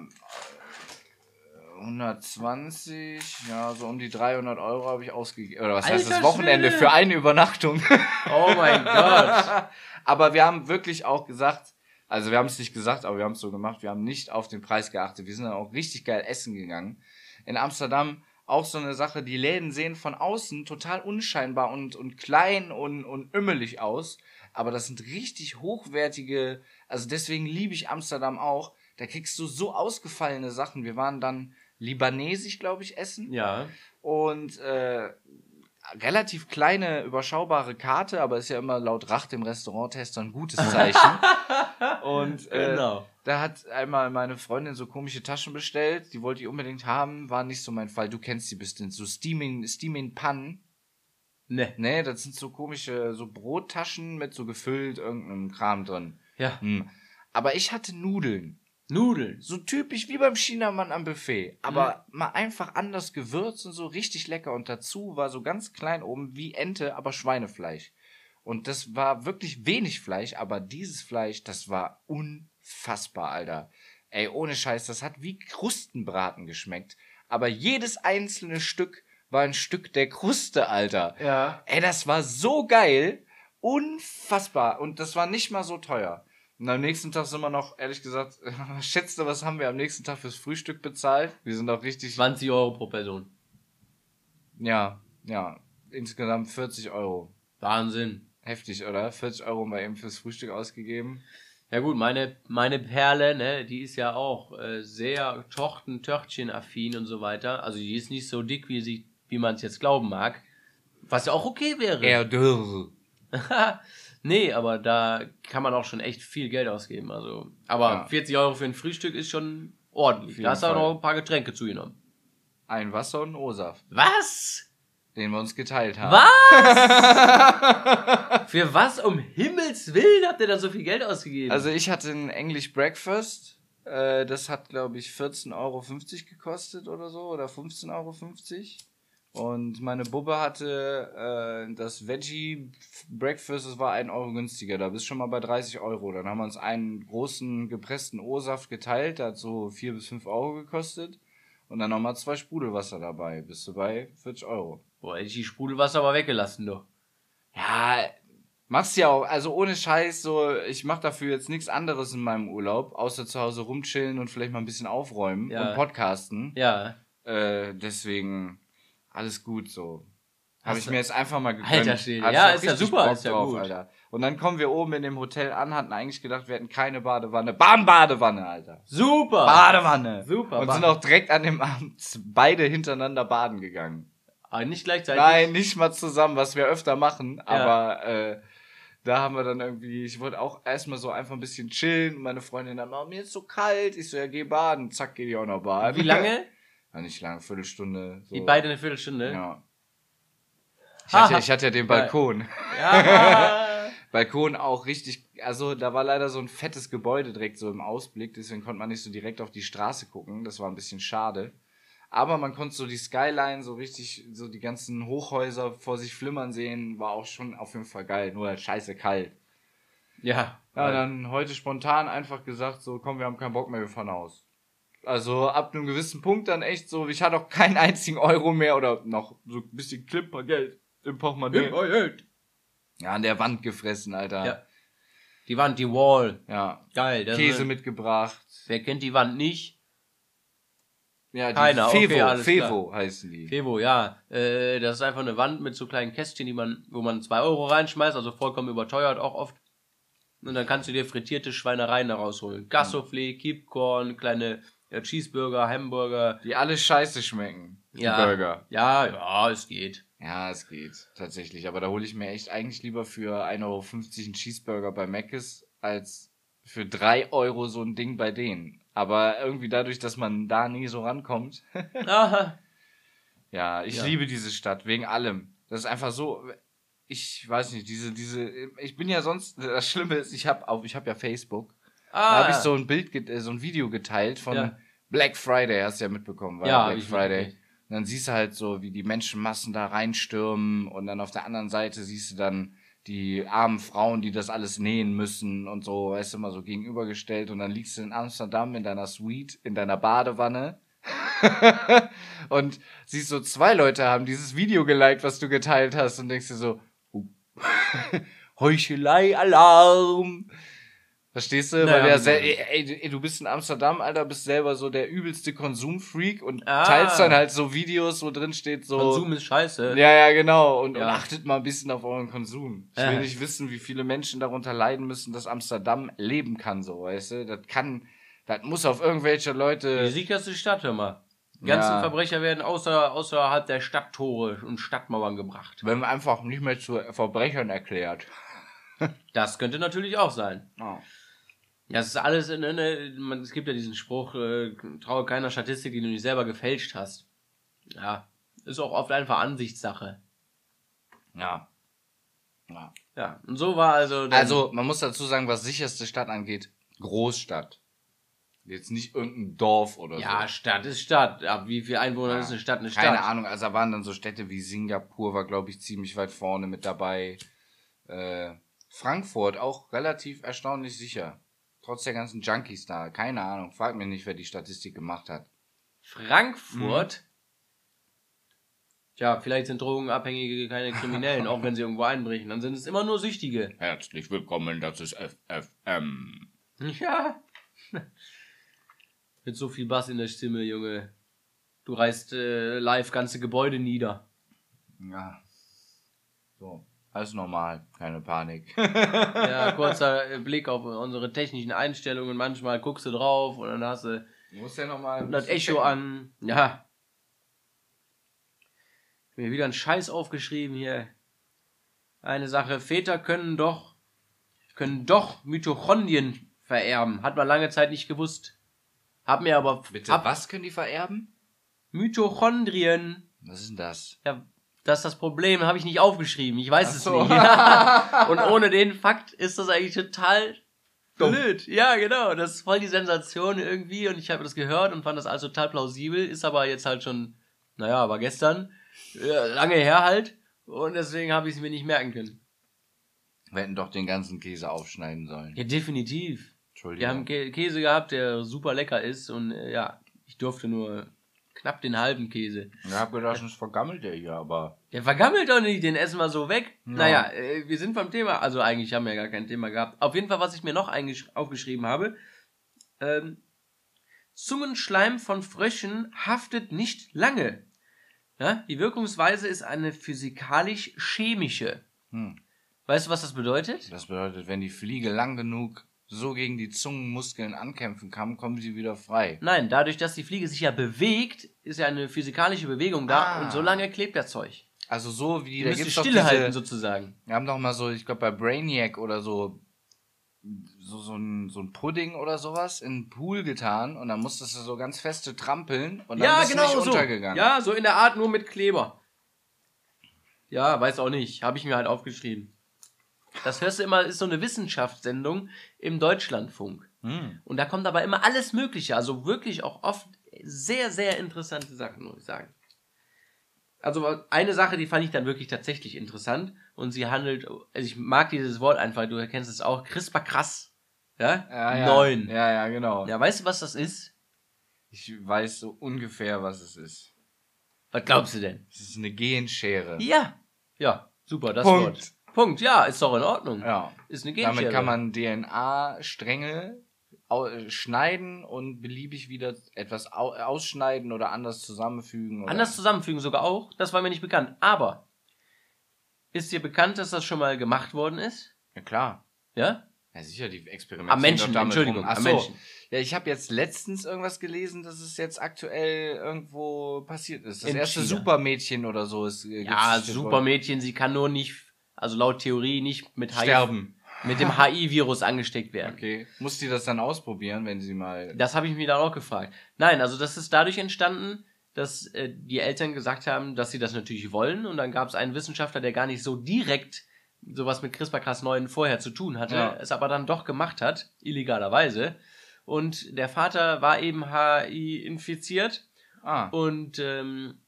A: 120, ja so um die 300 Euro habe ich ausgegeben. Oder was heißt das
B: Alter
A: Wochenende
B: Schwede.
A: für eine Übernachtung?
B: Oh mein Gott. [laughs]
A: aber wir haben wirklich auch gesagt, also wir haben es nicht gesagt, aber wir haben es so gemacht. Wir haben nicht auf den Preis geachtet. Wir sind dann auch richtig geil essen gegangen. In Amsterdam auch so eine Sache, die Läden sehen von außen total unscheinbar und, und klein und, und ümmelig aus. Aber das sind richtig hochwertige, also deswegen liebe ich Amsterdam auch. Da kriegst du so ausgefallene Sachen. Wir waren dann libanesisch, glaube ich, essen
B: Ja.
A: und äh, relativ kleine, überschaubare Karte, aber ist ja immer laut Rach dem Restauranttester ein gutes Zeichen. [laughs] und äh,
B: Genau.
A: da hat einmal meine Freundin so komische Taschen bestellt, die wollte ich unbedingt haben, war nicht so mein Fall. Du kennst die bestimmt, so Steaming, Steaming Pan.
B: Ne.
A: Nee, das sind so komische, so Brottaschen mit so gefüllt irgendeinem Kram drin.
B: Ja.
A: Hm. Aber ich hatte Nudeln.
B: Nudeln.
A: So typisch wie beim Chinamann am Buffet. Aber mal einfach anders gewürzt und so richtig lecker. Und dazu war so ganz klein oben wie Ente, aber Schweinefleisch. Und das war wirklich wenig Fleisch, aber dieses Fleisch, das war unfassbar, Alter. Ey, ohne Scheiß, das hat wie Krustenbraten geschmeckt. Aber jedes einzelne Stück war ein Stück der Kruste, Alter.
B: Ja.
A: Ey, das war so geil. Unfassbar. Und das war nicht mal so teuer. Und am nächsten Tag sind wir noch, ehrlich gesagt, [laughs] schätzte, was haben wir am nächsten Tag fürs Frühstück bezahlt? Wir sind auch richtig.
B: 20 Euro pro Person.
A: Ja, ja. Insgesamt 40 Euro.
B: Wahnsinn.
A: Heftig, oder? 40 Euro mal eben fürs Frühstück ausgegeben.
B: Ja gut, meine, meine Perle, ne, die ist ja auch äh, sehr Tochten, Törtchen affin und so weiter. Also die ist nicht so dick, wie sie, wie man es jetzt glauben mag. Was ja auch okay wäre.
A: Eher dürr. [laughs]
B: nee, aber da kann man auch schon echt viel Geld ausgeben. Also, aber
A: Ja.
B: 40 Euro für ein Frühstück ist schon ordentlich. Da hast du auch noch ein paar Getränke zugenommen.
A: Ein Wasser und ein O-Saft,
B: Was?
A: den wir uns geteilt haben.
B: Was? [laughs] Für was um Himmels Willen habt ihr da so viel Geld ausgegeben?
A: Also ich hatte ein English Breakfast. Äh, das hat, glaube ich, 14,50 Euro gekostet oder so. Oder 15,50 Euro. Und meine Bubbe hatte äh, das Veggie Breakfast, das war 1 Euro günstiger. Da bist du schon mal bei 30 Euro. Dann haben wir uns einen großen gepressten O-Saft geteilt. Der hat so 4 bis 5 Euro gekostet. Und dann nochmal zwei Sprudelwasser dabei. Bist du bei 40 Euro.
B: Boah, hätte ich die Sprudelwasser aber weggelassen, doch.
A: Ja, machst ja auch, also ohne Scheiß, so, ich mach dafür jetzt nichts anderes in meinem Urlaub, außer zu Hause rumchillen und vielleicht mal ein bisschen aufräumen
B: Ja.
A: und podcasten.
B: Ja.
A: Äh, deswegen alles gut so. Habe ich mir jetzt einfach mal gegönnt.
B: Alter Schwede. Ja, ist ja super,
A: Bock
B: ist ja
A: drauf,
B: gut.
A: Alter. Und dann kommen wir oben in dem Hotel an, hatten eigentlich gedacht, wir hätten keine Badewanne. Bam, Badewanne, Alter.
B: Super.
A: Badewanne.
B: Super,
A: Und sind auch direkt an dem Abend beide hintereinander baden gegangen.
B: Aber nicht gleichzeitig.
A: Nein, nicht mal zusammen, was wir öfter machen, aber äh, da haben wir dann irgendwie, ich wollte auch erstmal so einfach ein bisschen chillen. Meine Freundin dann, oh, mir ist so kalt. Ich so, ja, geh baden. Zack, geh ich auch noch baden.
B: Wie lange? [laughs]
A: Nicht lange, Viertelstunde. So.
B: Die beide eine Viertelstunde.
A: Ja. Ich hatte, ich hatte ja den. Balkon.
B: Ja. [laughs]
A: Balkon auch richtig, also da war leider so ein fettes Gebäude direkt so im Ausblick, deswegen konnte man nicht so direkt auf die Straße gucken. Das war ein bisschen schade. Aber man konnte so die Skyline, so richtig, so die ganzen Hochhäuser vor sich flimmern sehen, war auch schon auf jeden Fall geil. Nur halt scheiße kalt.
B: ja.
A: Ja, dann heute spontan einfach gesagt, so komm, wir haben keinen Bock mehr, wir fahren aus. Also ab einem gewissen Punkt dann echt so, ich hatte auch keinen einzigen Euro mehr oder noch so ein bisschen Klimpergeld im Portemonnaie. Ja, an der Wand gefressen, Alter.
B: Ja. Die Wand, die Wall.
A: ja.
B: Geil. Das
A: Käse
B: ist-
A: mitgebracht.
B: Wer kennt die Wand nicht?
A: Ja, die
B: Keiner,
A: Fevo,
B: okay, alles
A: Fevo heißen die.
B: Fevo, ja. Äh, das ist einfach eine Wand mit so kleinen Kästchen, die man, wo man zwei Euro reinschmeißt, also vollkommen überteuert auch oft. Und dann kannst du dir frittierte Schweinereien da rausholen. Gassoflee, Kipcorn, kleine Cheeseburger, Hamburger.
A: Die alle scheiße schmecken. Die
B: Ja.
A: Burger.
B: Ja, ja, es geht.
A: Ja, es geht. Tatsächlich. Aber da hole ich mir echt eigentlich lieber für 1,50 Euro einen Cheeseburger bei Mc's als für 3 Euro so ein Ding bei denen. Aber irgendwie dadurch, dass man da nie so rankommt. [laughs]
B: Aha.
A: ja, ich
B: Ja.
A: liebe diese Stadt. Wegen allem. Das ist einfach so. Ich weiß nicht, diese, diese. Ich bin ja sonst. Das Schlimme ist, ich habe auf, ich habe ja Facebook. Da
B: Ah,
A: habe ich so ein Bild, äh, so ein Video geteilt von
B: Ja.
A: Black Friday, hast du ja mitbekommen, war
B: Ja,
A: Black
B: ich-
A: Friday. Und dann siehst du halt so, wie die Menschenmassen da reinstürmen und dann auf der anderen Seite siehst du dann die armen Frauen, die das alles nähen müssen und so, weißt du, mal so gegenübergestellt und dann liegst du in Amsterdam in deiner Suite, in deiner Badewanne [laughs] und siehst so, zwei Leute haben dieses Video geliked, was du geteilt hast und denkst dir so, oh. [laughs] Heuchelei, Alarm. Verstehst du?
B: Naja,
A: Weil der
B: genau.
A: sel- ey, ey, ey, du bist in Amsterdam, Alter, bist selber so der übelste Konsumfreak und
B: Ah.
A: teilst dann halt so Videos, wo drin steht so.
B: Konsum ist scheiße.
A: Ja, ja, genau. Und,
B: Ja.
A: und achtet mal ein bisschen auf euren Konsum. Ich
B: Ja.
A: will nicht wissen, wie viele Menschen darunter leiden müssen, dass Amsterdam leben kann, so, weißt du? Das kann, das muss auf irgendwelche
B: Die
A: Leute.
B: sicherste Stadt, hör mal. Die ganzen
A: Ja.
B: Verbrecher werden außer, außerhalb der Stadttore und Stadtmauern gebracht.
A: Wenn man einfach nicht mehr zu Verbrechern erklärt.
B: Das könnte natürlich auch sein.
A: Oh.
B: Ja, es ist alles, in, in, man, es gibt ja diesen Spruch, äh, traue keiner Statistik, die du nicht selber gefälscht hast. Ja, ist auch oft einfach Ansichtssache.
A: Ja. ja.
B: Ja, und so war also.
A: Also, man muss dazu sagen, was sicherste Stadt angeht, Großstadt. Jetzt nicht irgendein Dorf oder
B: Ja,
A: so.
B: Stadt ist Stadt. Ab wie viel Einwohner
A: Ja,
B: ist eine Stadt eine Stadt?
A: Keine Ahnung, also da waren dann so Städte wie Singapur, war glaube ich ziemlich weit vorne mit dabei. Äh, Frankfurt auch relativ erstaunlich sicher. Trotz der ganzen Junkies da. Keine Ahnung, frag mir nicht, wer die Statistik gemacht hat.
B: Frankfurt.
A: Mhm.
B: Tja, vielleicht sind Drogenabhängige keine Kriminellen, [laughs] auch wenn sie irgendwo einbrechen. Dann sind es immer nur Süchtige.
A: Herzlich willkommen, das ist FFM.
B: Ja. [laughs] Mit so viel Bass in der Stimme, Junge. Du reißt äh, live ganze Gebäude nieder.
A: Ja. So, alles normal, keine Panik. [laughs]
B: Ja, kurzer Blick auf unsere technischen Einstellungen. Manchmal guckst du drauf und dann hast du
A: Du musst ja nochmal.
B: das Echo an. Ja. Mir wieder einen Scheiß aufgeschrieben hier. Eine Sache. Väter können doch, können doch Mitochondrien vererben. Hat man lange Zeit nicht gewusst. Hab mir aber,
A: Bitte,
B: hab
A: was können die vererben?
B: Mitochondrien.
A: Was ist denn das?
B: Ja, das ist das Problem, habe ich nicht aufgeschrieben. Ich weiß
A: Ach
B: es
A: so.
B: nicht. [laughs] Und ohne den Fakt ist das eigentlich total
A: Dumm.
B: blöd. Ja, genau. Das ist voll die Sensation irgendwie. Und ich habe das gehört und fand das alles total plausibel. Ist aber jetzt halt schon, naja, war gestern. Ja, lange her halt. Und deswegen habe ich es mir nicht merken können.
A: Wir hätten doch den ganzen Käse aufschneiden sollen.
B: Ja, definitiv.
A: Entschuldigung.
B: Wir haben Kä- Käse gehabt, der super lecker ist. Und äh, ja, ich durfte nur knapp den halben Käse.
A: Ich hab gedacht, sonst vergammelt der hier, aber.
B: Der vergammelt doch nicht, den essen wir so weg.
A: Ja.
B: Naja, äh, wir sind beim Thema, also eigentlich haben wir ja gar kein Thema gehabt. Auf jeden Fall, was ich mir noch aufgeschrieben habe, ähm, Zungenschleim von Fröschen haftet nicht lange. Ja, die Wirkungsweise ist eine physikalisch-chemische.
A: Hm.
B: Weißt du, was das bedeutet?
A: Das bedeutet, wenn die Fliege lang genug so gegen die Zungenmuskeln ankämpfen kann, kommen sie wieder frei.
B: Nein, dadurch, dass die Fliege sich ja bewegt, ist ja eine physikalische Bewegung da
A: Ah.
B: und so lange klebt das Zeug.
A: Also so wie,
B: Die
A: da gibt's
B: stillhalten
A: diese,
B: sozusagen.
A: wir haben doch mal so, ich glaube bei Brainiac oder so, so, so ein, so ein Pudding oder sowas in den Pool getan und dann musstest du so ganz feste trampeln und dann
B: ja,
A: bist
B: genau
A: du nicht
B: so.
A: untergegangen.
B: Ja, so in der Art nur mit Kleber. Ja, weiß auch nicht. Habe ich mir halt aufgeschrieben. Das hörst du immer, ist so eine Wissenschaftssendung im Deutschlandfunk.
A: Hm.
B: Und da kommt aber immer alles Mögliche. Also wirklich auch oft sehr, sehr interessante Sachen, muss ich sagen. Also eine Sache, die fand ich dann wirklich tatsächlich interessant. Und sie handelt, also ich mag dieses Wort einfach, du erkennst es auch, CRISPR krass. Ja?
A: Ja, ja.
B: Neun.
A: Ja, ja, genau.
B: Ja, weißt du, was das ist?
A: Ich weiß so ungefähr, was es ist.
B: Was glaubst du denn?
A: Es ist eine Genschere.
B: Ja. Ja, super, das
A: Punkt.
B: Wort. Punkt, ja, ist doch in Ordnung.
A: Ja.
B: Ist eine Genschere.
A: Damit kann man DNA-Stränge schneiden und beliebig wieder etwas au ausschneiden oder anders zusammenfügen. Oder
B: anders zusammenfügen sogar auch. Das war mir nicht bekannt. Aber ist dir bekannt, dass das schon mal gemacht worden ist?
A: Ja, klar.
B: Ja?
A: Ja, sicher, die Experimentieren
B: Am Menschen,
A: damit
B: Entschuldigung,
A: rum. Ach
B: am
A: so.
B: Menschen.
A: Ja, ich habe jetzt letztens irgendwas gelesen, dass es jetzt aktuell irgendwo passiert ist. Das
B: In
A: erste
B: China.
A: Supermädchen oder so ist. äh,
B: Ja. Supermädchen, sie kann nur nicht, also laut Theorie nicht mit HIV,
A: Sterben.
B: mit dem [laughs] HIV-Virus angesteckt werden.
A: Okay. Muss die das dann ausprobieren, wenn sie mal.
B: Das habe ich mir dann auch gefragt. Nein, also das ist dadurch entstanden, dass äh, die Eltern gesagt haben, dass sie das natürlich wollen. Und dann gab es einen Wissenschaftler, der gar nicht so direkt sowas mit CRISPR-Cas9 vorher zu tun hatte,
A: Ja.
B: es aber dann doch gemacht hat, illegalerweise. Und der Vater war eben HI-infiziert
A: Ah.
B: und ähm,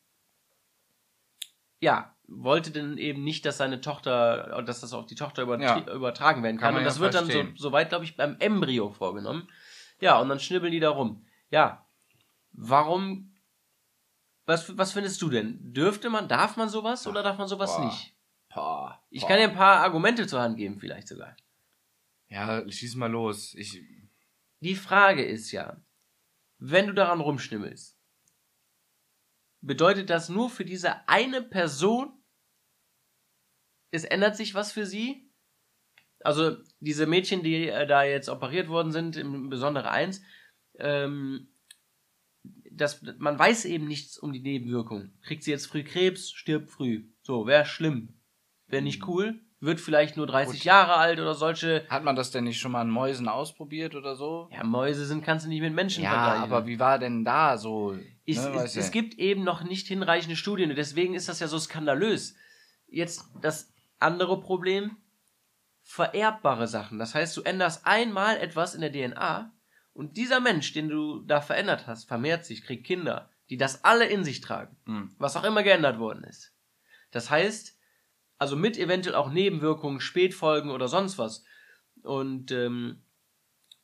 B: ja, wollte dann eben nicht, dass seine Tochter, dass das auf die Tochter übertri-
A: Ja.
B: übertragen werden
A: Kann
B: kann. Und das
A: ja
B: wird dann so,
A: verstehen.
B: soweit, glaube ich, beim Embryo vorgenommen. Ja, und dann schnibbeln die da rum. Ja, warum, was, was findest du denn? Dürfte man, darf man sowas oder darf man sowas
A: boah.
B: nicht?
A: Boah.
B: Ich
A: Boah.
B: kann dir ein paar Argumente zur Hand geben, vielleicht sogar.
A: Ja, schieß mal los. Ich.
B: Die Frage ist ja, wenn du daran rumschnimmelst, bedeutet das nur für diese eine Person, es ändert sich was für sie? Also diese Mädchen, die äh, da jetzt operiert worden sind, im Besondere eins, ähm, das, man weiß eben nichts um die Nebenwirkungen. Kriegt sie jetzt früh Krebs, stirbt früh. So, wäre schlimm. Wäre nicht cool. Wird vielleicht nur 30
A: Gut.
B: Jahre alt oder solche.
A: Hat man das denn nicht schon mal an Mäusen ausprobiert oder so?
B: Ja, Mäuse sind, kannst du nicht mit Menschen
A: Ja,
B: vergleichen.
A: aber wie war denn da so?
B: Ich,
A: ne,
B: es, es gibt eben noch nicht hinreichende Studien und deswegen ist das ja so skandalös. jetzt das andere Problem, vererbbare Sachen. Das heißt, du änderst einmal etwas in der DNA und dieser Mensch, den du da verändert hast, vermehrt sich, kriegt Kinder, die das alle in sich tragen,
A: Mhm.
B: was auch immer geändert worden ist. Das heißt, also mit eventuell auch Nebenwirkungen, Spätfolgen oder sonst was. Und ähm,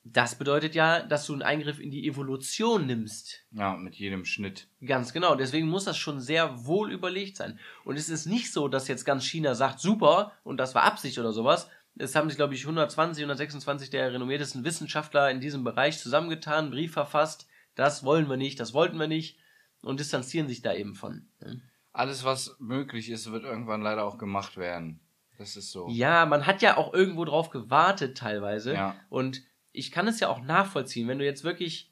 B: das bedeutet ja, dass du einen Eingriff in die Evolution nimmst.
A: Ja, mit jedem Schnitt.
B: Ganz genau. Deswegen muss das schon sehr wohl überlegt sein. Und es ist nicht so, dass jetzt ganz China sagt, super, und das war Absicht oder sowas. Es haben sich, glaube ich, 120, 126 der renommiertesten Wissenschaftler in diesem Bereich zusammengetan, Brief verfasst. Das wollen wir nicht, das wollten wir nicht. Und distanzieren sich da eben von.
A: Alles, was möglich ist, wird irgendwann leider auch gemacht werden. Das ist so.
B: Ja, man hat ja auch irgendwo drauf gewartet teilweise.
A: Ja.
B: Und ich kann es ja auch nachvollziehen, wenn du jetzt wirklich,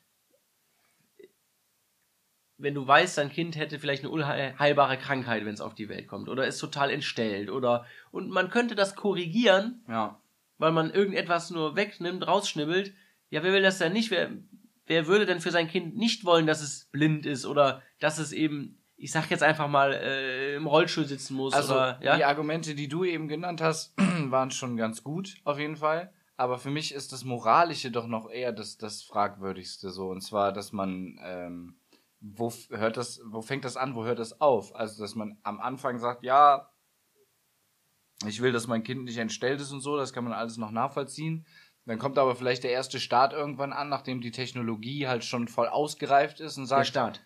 B: wenn du weißt, dein Kind hätte vielleicht eine unheilbare Krankheit, wenn es auf die Welt kommt, oder ist total entstellt, oder und man könnte das korrigieren,
A: Ja.
B: weil man irgendetwas nur wegnimmt, rausschnibbelt. Ja, wer will das denn nicht? Wer, wer würde denn für sein Kind nicht wollen, dass es blind ist oder dass es eben, ich sag jetzt einfach mal, äh, im Rollstuhl sitzen muss
A: Also,
B: oder ja?
A: die Argumente, die du eben genannt hast, [clears throat] waren schon ganz gut, auf jeden Fall. Aber für mich ist das Moralische doch noch eher das, das Fragwürdigste so. Und zwar, dass man, ähm, wo hört das, wo fängt das an, wo hört das auf? Also, dass man am Anfang sagt, ja, ich will, dass mein Kind nicht entstellt ist und so, das kann man alles noch nachvollziehen. Dann kommt aber vielleicht der erste Start irgendwann an, nachdem die Technologie halt schon voll ausgereift ist und
B: der
A: sagt,
B: Start.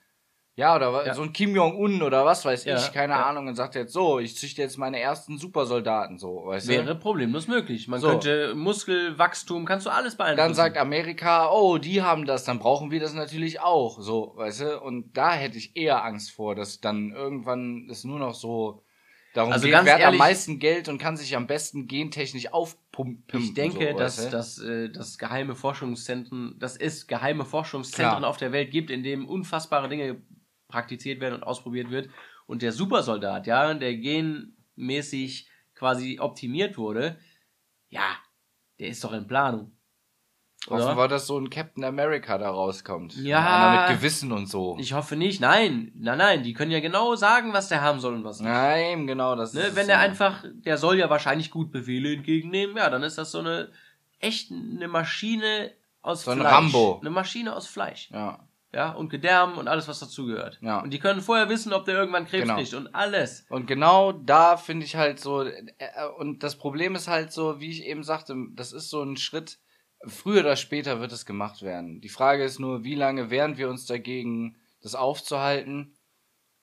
A: Ja, oder
B: Ja.
A: so ein Kim Jong-un oder was weiß
B: Ja,
A: ich, keine
B: ja.
A: Ahnung, und sagt jetzt so, ich züchte jetzt meine ersten Supersoldaten, so, weißt
B: Wäre
A: du?
B: problemlos möglich. Man
A: So.
B: könnte Muskelwachstum, kannst du alles beeinflussen.
A: Dann sagt Amerika, oh, die haben das, dann brauchen wir das natürlich auch, so, weißt du? Und da hätte ich eher Angst vor, dass dann irgendwann es nur noch so darum
B: Also
A: geht,
B: ganz
A: wer hat am meisten Geld und kann sich am besten gentechnisch aufpumpen.
B: ich denke,
A: so,
B: dass, dass äh, das geheime Forschungszentren, dass es geheime Forschungszentren
A: Klar.
B: auf der Welt gibt, in denen unfassbare Dinge praktiziert werden und ausprobiert wird. Und der Supersoldat, ja, der genmäßig quasi optimiert wurde, ja, der ist doch in Planung.
A: Hoffen
B: Oder?
A: wir, dass so ein Captain America da rauskommt.
B: Ja.
A: Mit Gewissen und so.
B: Ich hoffe nicht. Nein, nein, nein, die können ja genau sagen, was der haben soll und was nicht.
A: Nein, genau, das
B: Ne,
A: ist
B: wenn der
A: ja.
B: einfach, der soll ja wahrscheinlich gut Befehle entgegennehmen, ja, dann ist das so eine echt eine Maschine aus
A: So ein
B: Fleisch.
A: Rambo.
B: Eine Maschine aus Fleisch.
A: Ja.
B: Ja, und Gedärm und alles, was dazugehört.
A: Ja.
B: Und die können vorher wissen, ob der irgendwann Krebs
A: Genau.
B: kriegt und alles.
A: Und genau da finde ich halt so, äh, und das Problem ist halt so, wie ich eben sagte, das ist so ein Schritt, früher oder später wird es gemacht werden. Die Frage ist nur, wie lange wehren wir uns dagegen, das aufzuhalten.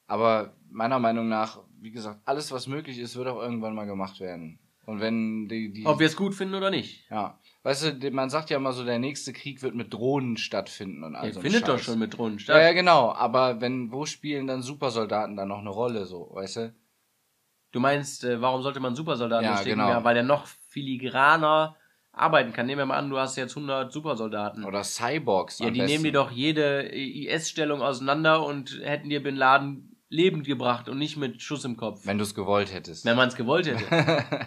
A: Aber meiner Meinung nach, wie gesagt, alles, was möglich ist, wird auch irgendwann mal gemacht werden. Und wenn die, die
B: Ob wir es gut finden oder nicht.
A: ja, weißt du, man sagt ja immer so, der nächste Krieg wird mit Drohnen stattfinden und all
B: Der
A: so
B: findet doch
A: Scheiß.
B: schon mit Drohnen
A: Ja,
B: statt.
A: ja, genau, aber wenn, wo spielen dann Supersoldaten dann noch eine Rolle, so, weißt du?
B: Du meinst, äh, warum sollte man Supersoldaten
A: Ja,
B: stecken?
A: genau.
B: Ja, weil der noch filigraner arbeiten kann. Nehmen wir mal an, du hast jetzt 100 Supersoldaten.
A: Oder Cyborgs.
B: ja, die nehmen
A: besten.
B: dir doch jede IS-Stellung auseinander und hätten dir Bin Laden lebend gebracht und nicht mit Schuss im Kopf.
A: Wenn du es gewollt hättest.
B: Wenn man es gewollt hätte. [laughs]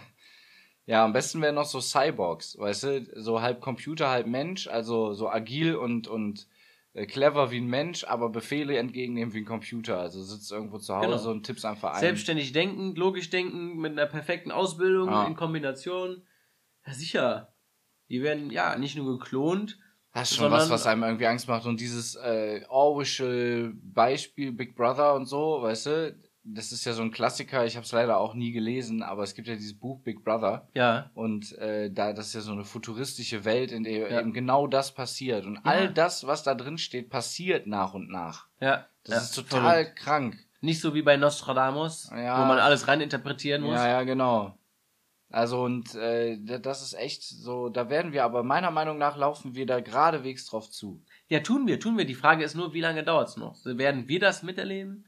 A: ja, am besten wären noch so Cyborgs, weißt du? So halb Computer, halb Mensch, also so agil und, und äh, clever wie ein Mensch, aber Befehle entgegennehmen wie ein Computer. Also sitzt irgendwo zu Hause
B: Genau.
A: und tippst einfach ein.
B: Selbstständig denken, logisch denken, mit einer perfekten Ausbildung
A: Ja.
B: in Kombination. Ja, sicher. Die werden ja nicht nur geklont.
A: Das ist schon was, was einem irgendwie Angst macht. Und dieses äh, Orwellsche Beispiel Big Brother und so, weißt du, das ist ja so ein Klassiker. Ich habe es leider auch nie gelesen, aber es gibt ja dieses Buch Big Brother.
B: Ja.
A: Und äh, da das ist ja so eine futuristische Welt, in der
B: Ja.
A: eben genau das passiert. Und all das, was da drin steht, passiert nach und nach.
B: Ja.
A: Das
B: ja,
A: ist total
B: verrückt.
A: krank.
B: Nicht so wie bei Nostradamus,
A: Ja.
B: wo man alles reininterpretieren muss.
A: Ja, ja, genau. Also und äh, das ist echt so, da werden wir aber meiner Meinung nach laufen wir da geradewegs drauf zu.
B: Ja, tun wir, tun wir. Die Frage ist nur, wie lange dauert's noch? Werden wir das miterleben?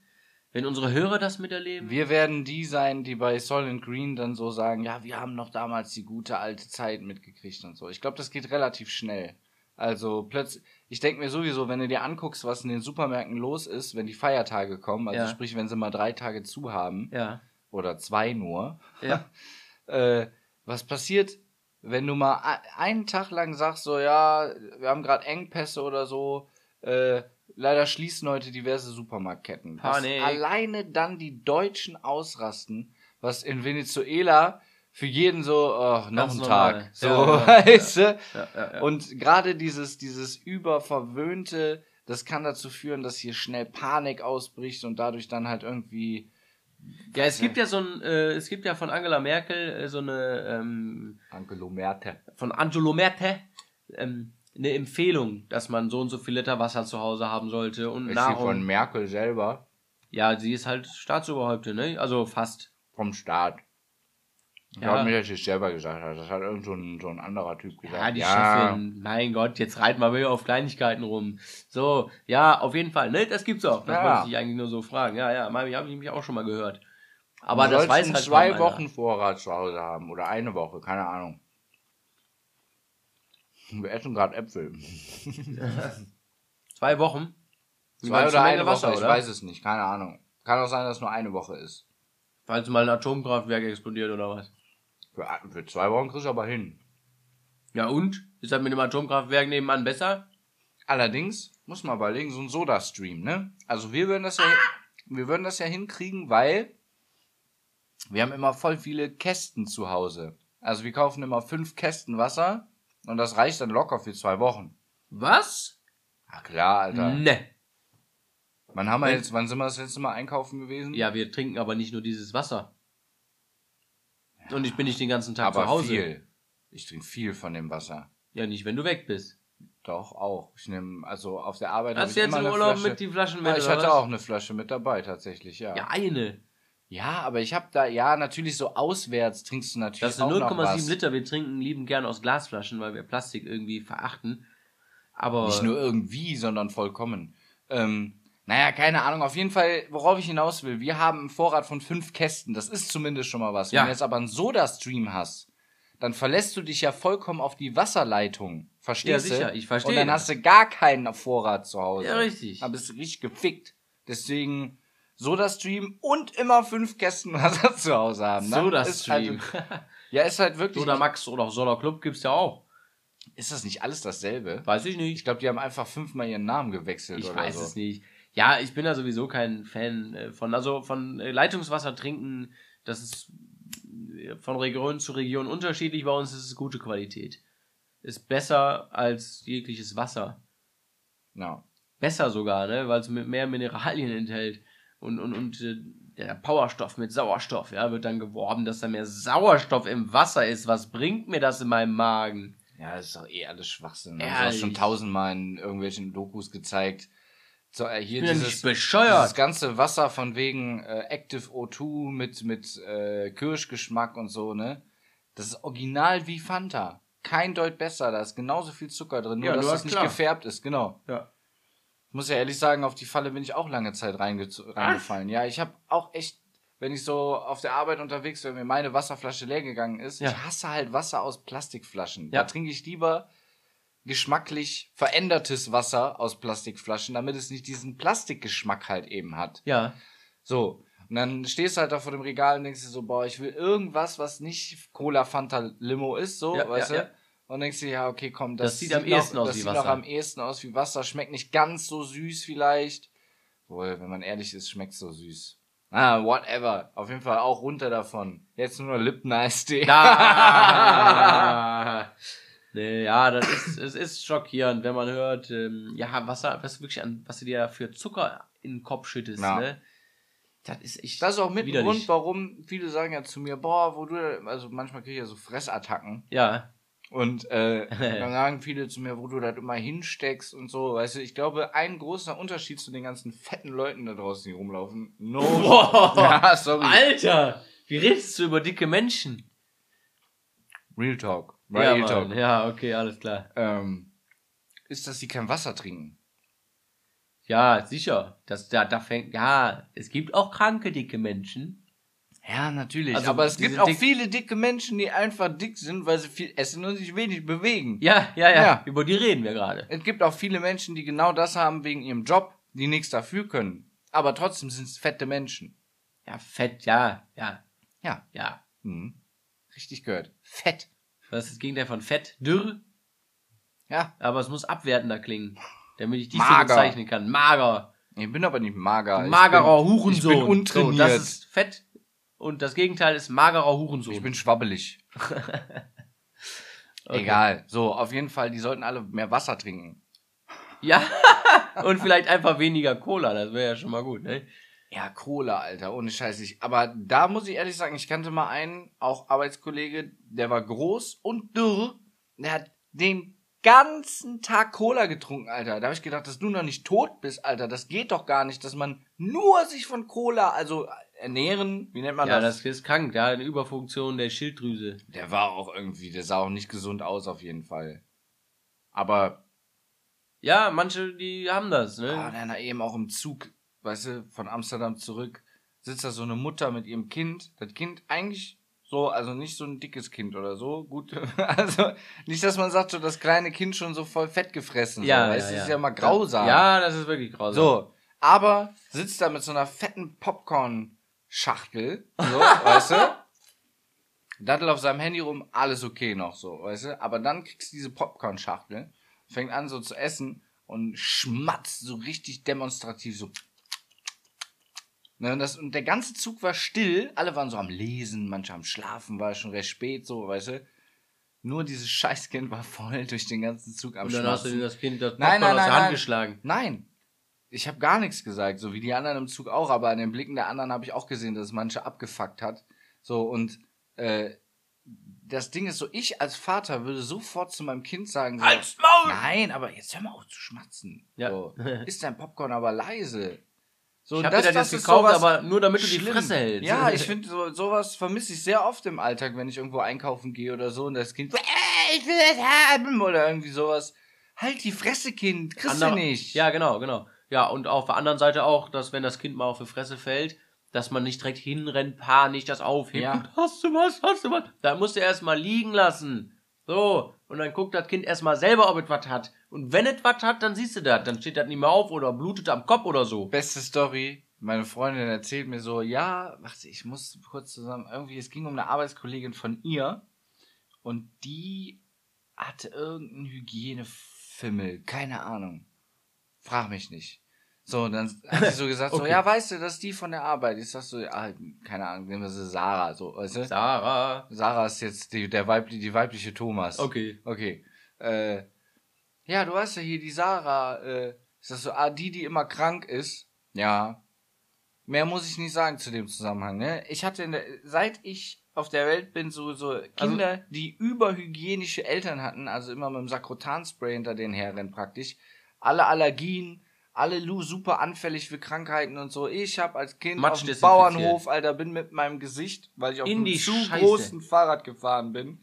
B: Wenn unsere Hörer das miterleben?
A: Wir werden die sein, die bei Soylent Green dann so sagen, ja, wir haben noch damals die gute alte Zeit mitgekriegt und so. Ich glaube, das geht relativ schnell. Also plötzlich, ich denke mir sowieso, wenn du dir anguckst, was in den Supermärkten los ist, wenn die Feiertage kommen, also
B: Ja.
A: sprich, wenn sie mal drei Tage zu haben
B: Ja.
A: oder zwei nur,
B: Ja. [laughs]
A: äh, was passiert, wenn du mal einen Tag lang sagst, so ja, wir haben gerade Engpässe oder so, äh, leider schließen heute diverse Supermarktketten.
B: Panik.
A: alleine dann die Deutschen ausrasten, was in Venezuela für jeden so, oh, noch
B: Ganz
A: ein
B: normal.
A: Tag. So,
B: Ja, [laughs]
A: weißt du?
B: Ja, ja.
A: Und gerade dieses, dieses überverwöhnte, das kann dazu führen, dass hier schnell Panik ausbricht und dadurch dann halt irgendwie
B: ja, es gibt ja so ein, äh, es gibt ja von Angela Merkel äh, so eine, ähm,
A: Angelo Merte.
B: von Angelo Merkel, ähm, eine Empfehlung, dass man so und so viel Liter Wasser zu Hause haben sollte und
A: Ist sie von
B: Nahrung.
A: Merkel selber
B: Ja, sie ist halt Staatsoberhäuptin, ne? Also fast.
A: vom Staat. Ich
B: Ja.
A: glaube nicht, dass sie es selber gesagt hat. Das hat irgend so ein, so ein anderer Typ gesagt.
B: Ja, die Chefin. Mein Gott, jetzt reiten wir wieder auf Kleinigkeiten rum. So, ja, auf jeden Fall. Ne, das gibt's auch. Das
A: Ja.
B: wollte ich eigentlich nur so fragen. Ja, ja, habe ich mich auch schon mal gehört. Aber
A: du
B: das weiß halt
A: zwei. Wochen Vorrat zu Hause haben. Oder eine Woche, keine Ahnung. [laughs] Wir essen gerade Äpfel. [laughs]
B: Zwei Wochen? Wie
A: Zwei oder eine
B: Menge
A: Woche,
B: Wasser,
A: ich
B: oder?
A: weiß es nicht, keine Ahnung. Kann auch sein, dass es nur eine Woche ist.
B: Falls mal ein Atomkraftwerk explodiert oder was?
A: Für, für zwei Wochen kriegst du aber hin.
B: Ja und? Ist das mit dem Atomkraftwerk nebenan besser?
A: Allerdings muss man überlegen, so ein Soda-Stream, ne? Also wir würden das ja, wir würden das ja hinkriegen, weil wir haben immer voll viele Kästen zu Hause. Also wir kaufen immer fünf Kästen Wasser und das reicht dann locker für zwei Wochen.
B: Was?
A: Ja klar, Alter.
B: Ne.
A: Wann haben wir jetzt, wann sind wir das letzte Mal einkaufen gewesen?
B: Ja, wir trinken aber nicht nur dieses Wasser. Und ich bin nicht den ganzen Tag
A: aber
B: zu Hause.
A: viel. Ich trinke viel von dem Wasser.
B: Ja, nicht, wenn du weg bist.
A: Doch, auch. Ich nehme, also auf der Arbeit habe
B: Hast
A: ich
B: du jetzt
A: immer
B: im
A: eine
B: Urlaub
A: Flasche.
B: mit die Flaschen mit?
A: ja, ich hatte auch eine Flasche mit dabei, tatsächlich, ja.
B: Ja, eine.
A: Ja, aber ich habe da, ja, natürlich so auswärts trinkst du natürlich
B: Das sind
A: auch noch
B: 0,7
A: was.
B: Liter. Wir trinken lieben gern aus Glasflaschen, weil wir Plastik irgendwie verachten. Aber
A: Nicht nur irgendwie, sondern vollkommen. Ähm, naja, keine Ahnung. Auf jeden Fall, worauf ich hinaus will. Wir haben einen Vorrat von fünf Kästen. Das ist zumindest schon mal was.
B: Ja.
A: Wenn du jetzt aber einen Soda-Stream hast, dann verlässt du dich ja vollkommen auf die Wasserleitung. Verstehst
B: Ja,
A: du?
B: sicher, ich verstehe
A: Und dann
B: das.
A: hast du gar keinen Vorrat zu Hause.
B: Ja, richtig.
A: Dann bist du richtig gefickt. Deswegen Soda-Stream und immer fünf Kästen Wasser zu Hause haben. ne?
B: Soda
A: Ist
B: Stream.
A: Halt, ja, ist halt wirklich.
B: Soda Max oder auch Soda Club gibt's ja auch.
A: Ist das nicht alles dasselbe?
B: Weiß ich
A: Ich
B: nicht.
A: glaube, die haben einfach fünfmal ihren Namen gewechselt
B: Ich weiß
A: so.
B: es nicht. Ja, ich bin da sowieso kein Fan äh, von, also von äh, Leitungswasser trinken. Das ist äh, von Region zu Region unterschiedlich. Bei uns ist es gute Qualität. Ist besser als jegliches Wasser.
A: Ja.
B: Besser sogar, ne? Weil es mehr Mineralien enthält. Und, und, und der Powerstoff mit Sauerstoff, ja, wird dann geworben, dass da mehr Sauerstoff im Wasser ist. Was bringt mir das in meinem Magen?
A: Ja, das ist doch eh alles Schwachsinn. Das hast
B: Ehrlich.
A: du schon tausendmal in irgendwelchen Dokus gezeigt. So, äh, hier dieses,
B: bescheuert.
A: dieses ganze Wasser von wegen äh, Active O2 mit, mit äh, Kirschgeschmack und so, ne? Das ist original wie Fanta. Kein Deut besser, da ist genauso viel Zucker drin, nur
B: Ja,
A: dass
B: nur
A: das nicht gefärbt ist, genau.
B: Ja.
A: Ich muss ja ehrlich sagen, auf die Falle bin ich auch lange Zeit reinge reingefallen. Ja, ich habe auch echt, wenn ich so auf der Arbeit unterwegs bin, wenn mir meine Wasserflasche leer gegangen ist,
B: Ja.
A: ich hasse halt Wasser aus Plastikflaschen.
B: Ja.
A: Da trinke ich lieber geschmacklich verändertes Wasser aus Plastikflaschen, damit es nicht diesen Plastikgeschmack halt eben hat.
B: Ja.
A: So. Und dann stehst du halt da vor dem Regal und denkst dir so, boah, ich will irgendwas, was nicht Cola, Fanta, Limo ist, so,
B: Ja,
A: weißt
B: ja,
A: du?
B: ja.
A: Und denkst dir, ja, okay, komm, das,
B: Das sieht am ehesten
A: noch,
B: aus
A: das
B: wie
A: sieht
B: Wasser.
A: noch am ehesten aus wie Wasser, schmeckt nicht ganz so süß vielleicht. Wohl, wenn man ehrlich ist, schmeckt so süß. Ah, whatever. Auf jeden Fall auch runter davon. Jetzt nur noch Lipton-Eistee.
B: Da. [laughs] [laughs] nee, ja, das ist, es ist schockierend, wenn man hört, ähm, ja, Wasser, was du wirklich an, was du dir für Zucker in den Kopf schüttest,
A: Ja.
B: ne? Das ist echt.
A: Das ist auch mit ein
B: widerlich.
A: Grund, warum viele sagen ja zu mir, boah, wo du, also manchmal kriege ich ja so Fressattacken.
B: Ja.
A: Und äh, [laughs] dann sagen viele zu mir, wo du das immer hinsteckst und so. Weißt du, ich glaube, ein großer Unterschied zu den ganzen fetten Leuten da draußen, die rumlaufen. No.
B: Boah. [laughs]
A: Ja, sorry.
B: Alter! Wie redest du über dicke Menschen?
A: Real Talk.
B: ja,
A: Real. Talk.
B: ja, okay, alles klar.
A: Ähm, ist, dass sie kein Wasser trinken.
B: Ja, sicher. Das, da, da fängt, ja, es gibt auch kranke, dicke Menschen.
A: Ja, natürlich.
B: Also,
A: aber es gibt auch viele dicke Menschen, die einfach dick sind, weil sie viel essen und sich wenig bewegen.
B: Ja, ja, ja,
A: Ja.
B: Über die reden wir gerade.
A: Es gibt auch viele Menschen, die genau das haben wegen ihrem Job, die nichts dafür können. Aber trotzdem sind es fette Menschen.
B: Ja, fett, ja, ja,
A: Ja.
B: ja.
A: Mhm. Richtig gehört. Fett.
B: Was ist das Gegenteil von fett? Dürr,
A: Ja.
B: aber es muss abwertender klingen, damit ich
A: Mager.
B: bezeichnen kann. Mager.
A: Ich bin aber nicht mager. Ich
B: Magerer
A: bin,
B: Hurensohn.
A: Ich bin untrainiert.
B: So, das ist fett. Und das Gegenteil ist magerer Hurensohn.
A: Ich bin schwabbelig. [laughs]
B: Okay.
A: Egal. So, auf jeden Fall, die sollten alle mehr Wasser trinken.
B: Ja. [laughs] Und vielleicht einfach weniger Cola, das wäre ja schon mal gut, ne?
A: Ja, Cola, Alter, ohne Scheiß. Ich, aber da muss ich ehrlich sagen, ich kannte mal einen, auch Arbeitskollege, der war groß und dürr. Der hat den ganzen Tag Cola getrunken, Alter. Da habe ich gedacht, dass du noch nicht tot bist, Alter. Das geht doch gar nicht, dass man nur sich von Cola, also ernähren, wie nennt man
B: Ja,
A: das?
B: das ist krank, da eine Überfunktion der Schilddrüse.
A: Der war auch irgendwie, der sah auch nicht gesund aus, auf jeden Fall. Aber
B: Ja, manche, die haben das,
A: Ah,
B: ne?
A: dann eben auch im Zug, weißt du, von Amsterdam zurück, sitzt da so eine Mutter mit ihrem Kind. Das Kind eigentlich so, also nicht so ein dickes Kind oder so, gut, [laughs] also nicht, dass man sagt, so das kleine Kind schon so voll fett gefressen.
B: Ja,
A: so,
B: ja,
A: weißt
B: ja.
A: das ist ja mal grausam.
B: Ja, das ist wirklich grausam.
A: So, aber sitzt da mit so einer fetten Popcorn-Schachtel, [laughs] so, weißt du? Daddel auf seinem Handy rum, alles okay noch so, weißt du? Aber dann kriegst du diese Popcorn-Schachtel, fängt an so zu essen und schmatzt so richtig demonstrativ so. Ne, und, das, und der ganze Zug war still, alle waren so am Lesen, manche am Schlafen, war schon recht spät, so, weißt du? Nur dieses Scheißkind war voll durch den ganzen Zug am
B: Und dann hast du das Kind das
A: Nein,
B: Popcorn
A: nein,
B: aus der
A: nein,
B: Hand
A: nein.
B: geschlagen.
A: Nein. Ich habe gar nichts gesagt, so wie die anderen im Zug auch, aber an den Blicken der anderen habe ich auch gesehen, dass es manche abgefuckt hat. So, und äh, das Ding ist so, ich als Vater würde sofort zu meinem Kind sagen, so,
B: Halt's Maul!
A: nein, aber jetzt hör mal auf zu schmatzen.
B: Ja.
A: So, [laughs] ist dein Popcorn aber leise. So,
B: Ich hab dir das
A: ist
B: gekauft, aber nur damit du die
A: schlimm.
B: Fresse hältst.
A: Ja, ich finde, so, sowas vermisse ich sehr oft im Alltag, wenn ich irgendwo einkaufen gehe oder so und das Kind, "Äh, ich will das haben oder irgendwie sowas. Halt die Fresse, Kind, kriegst
B: Ander-
A: du nicht.
B: Ja, genau, genau. Ja, und auf der anderen Seite auch, dass wenn das Kind mal auf die Fresse fällt, dass man nicht direkt hinrennt, panisch das aufhebt.
A: Ja. [laughs]
B: Hast du was? Hast du was? Da musst du erstmal liegen lassen. So. Und dann guckt das Kind erstmal selber, ob es was hat. Und wenn es was hat, dann siehst du das. Dann steht das nicht mehr auf oder blutet am Kopf oder so.
A: Beste Story. Meine Freundin erzählt mir so, ja, warte, ich muss kurz zusammen, irgendwie, es ging um eine Arbeitskollegin von ihr und die hatte irgendeinen Hygienefimmel, keine Ahnung. Frag mich nicht. So, und dann [laughs] hat sie so gesagt, so,
B: Okay.
A: ja, weißt du, das ist die von der Arbeit. Ich sag so, ja, keine Ahnung, nehmen wir sie Sarah, so, weißt du?
B: Sarah.
A: Sarah ist jetzt die, der weibliche, die weibliche Thomas.
B: Okay.
A: Okay. Äh, ja, du weißt ja hier, die Sarah, äh, ist das so, ah, die, die immer krank ist? Ja. Mehr muss ich nicht sagen zu dem Zusammenhang, ne? Ich hatte in der, seit ich auf der Welt bin, so, so Kinder, die überhygienische Eltern hatten, also immer mit dem Sakrotanspray hinter denen herrennen praktisch. Alle Allergien, alle Lu super anfällig für Krankheiten und so. Ich habe als Kind
B: Matsch
A: auf dem. Bauernhof, Alter, bin mit meinem Gesicht, weil ich auf
B: In
A: einem
B: die
A: zu
B: Scheiße.
A: großen Fahrrad gefahren bin,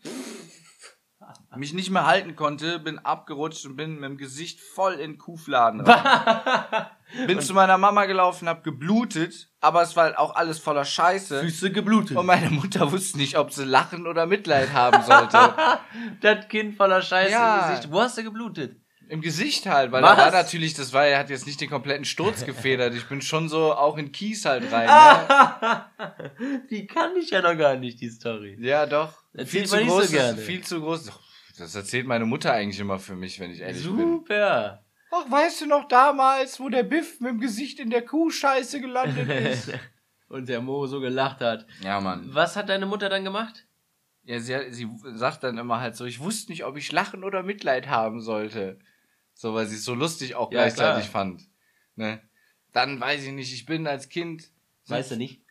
A: mich nicht mehr halten konnte, bin abgerutscht und bin mit dem Gesicht voll in Kuhfladen rein. [laughs] Bin zu meiner Mama gelaufen, hab geblutet, aber es war halt auch alles voller Scheiße.
B: Füße geblutet.
A: Und meine Mutter wusste nicht, ob sie lachen oder Mitleid haben sollte. [laughs]
B: das Kind voller Scheiße
A: Ja.
B: im Gesicht. Wo hast du geblutet?
A: Im Gesicht halt, weil
B: Was?
A: da war natürlich, das war, er hat jetzt nicht den kompletten Sturz [laughs] gefedert. Ich bin schon so auch in Kies halt rein. Ne? [laughs]
B: die kann ich ja noch gar nicht, die Story.
A: Ja, doch.
B: Erzählt
A: viel zu
B: nicht so
A: groß.
B: gerne.
A: Viel zu groß. Das erzählt meine Mutter eigentlich immer für mich, wenn ich ehrlich bin.
B: Super.
A: Ach, weißt du noch damals, wo der Biff mit dem Gesicht in der Kuhscheiße gelandet ist? [laughs]
B: Und der Mo so gelacht hat.
A: ja, Mann.
B: Was hat deine Mutter dann gemacht?
A: Ja, sie, sie sagt dann immer halt so, ich wusste nicht, ob ich lachen oder Mitleid haben sollte. So, weil sie es so lustig auch
B: Ja,
A: gleichzeitig
B: klar.
A: fand. Ne? Dann weiß ich nicht, ich bin als Kind,
B: Weißt du nicht?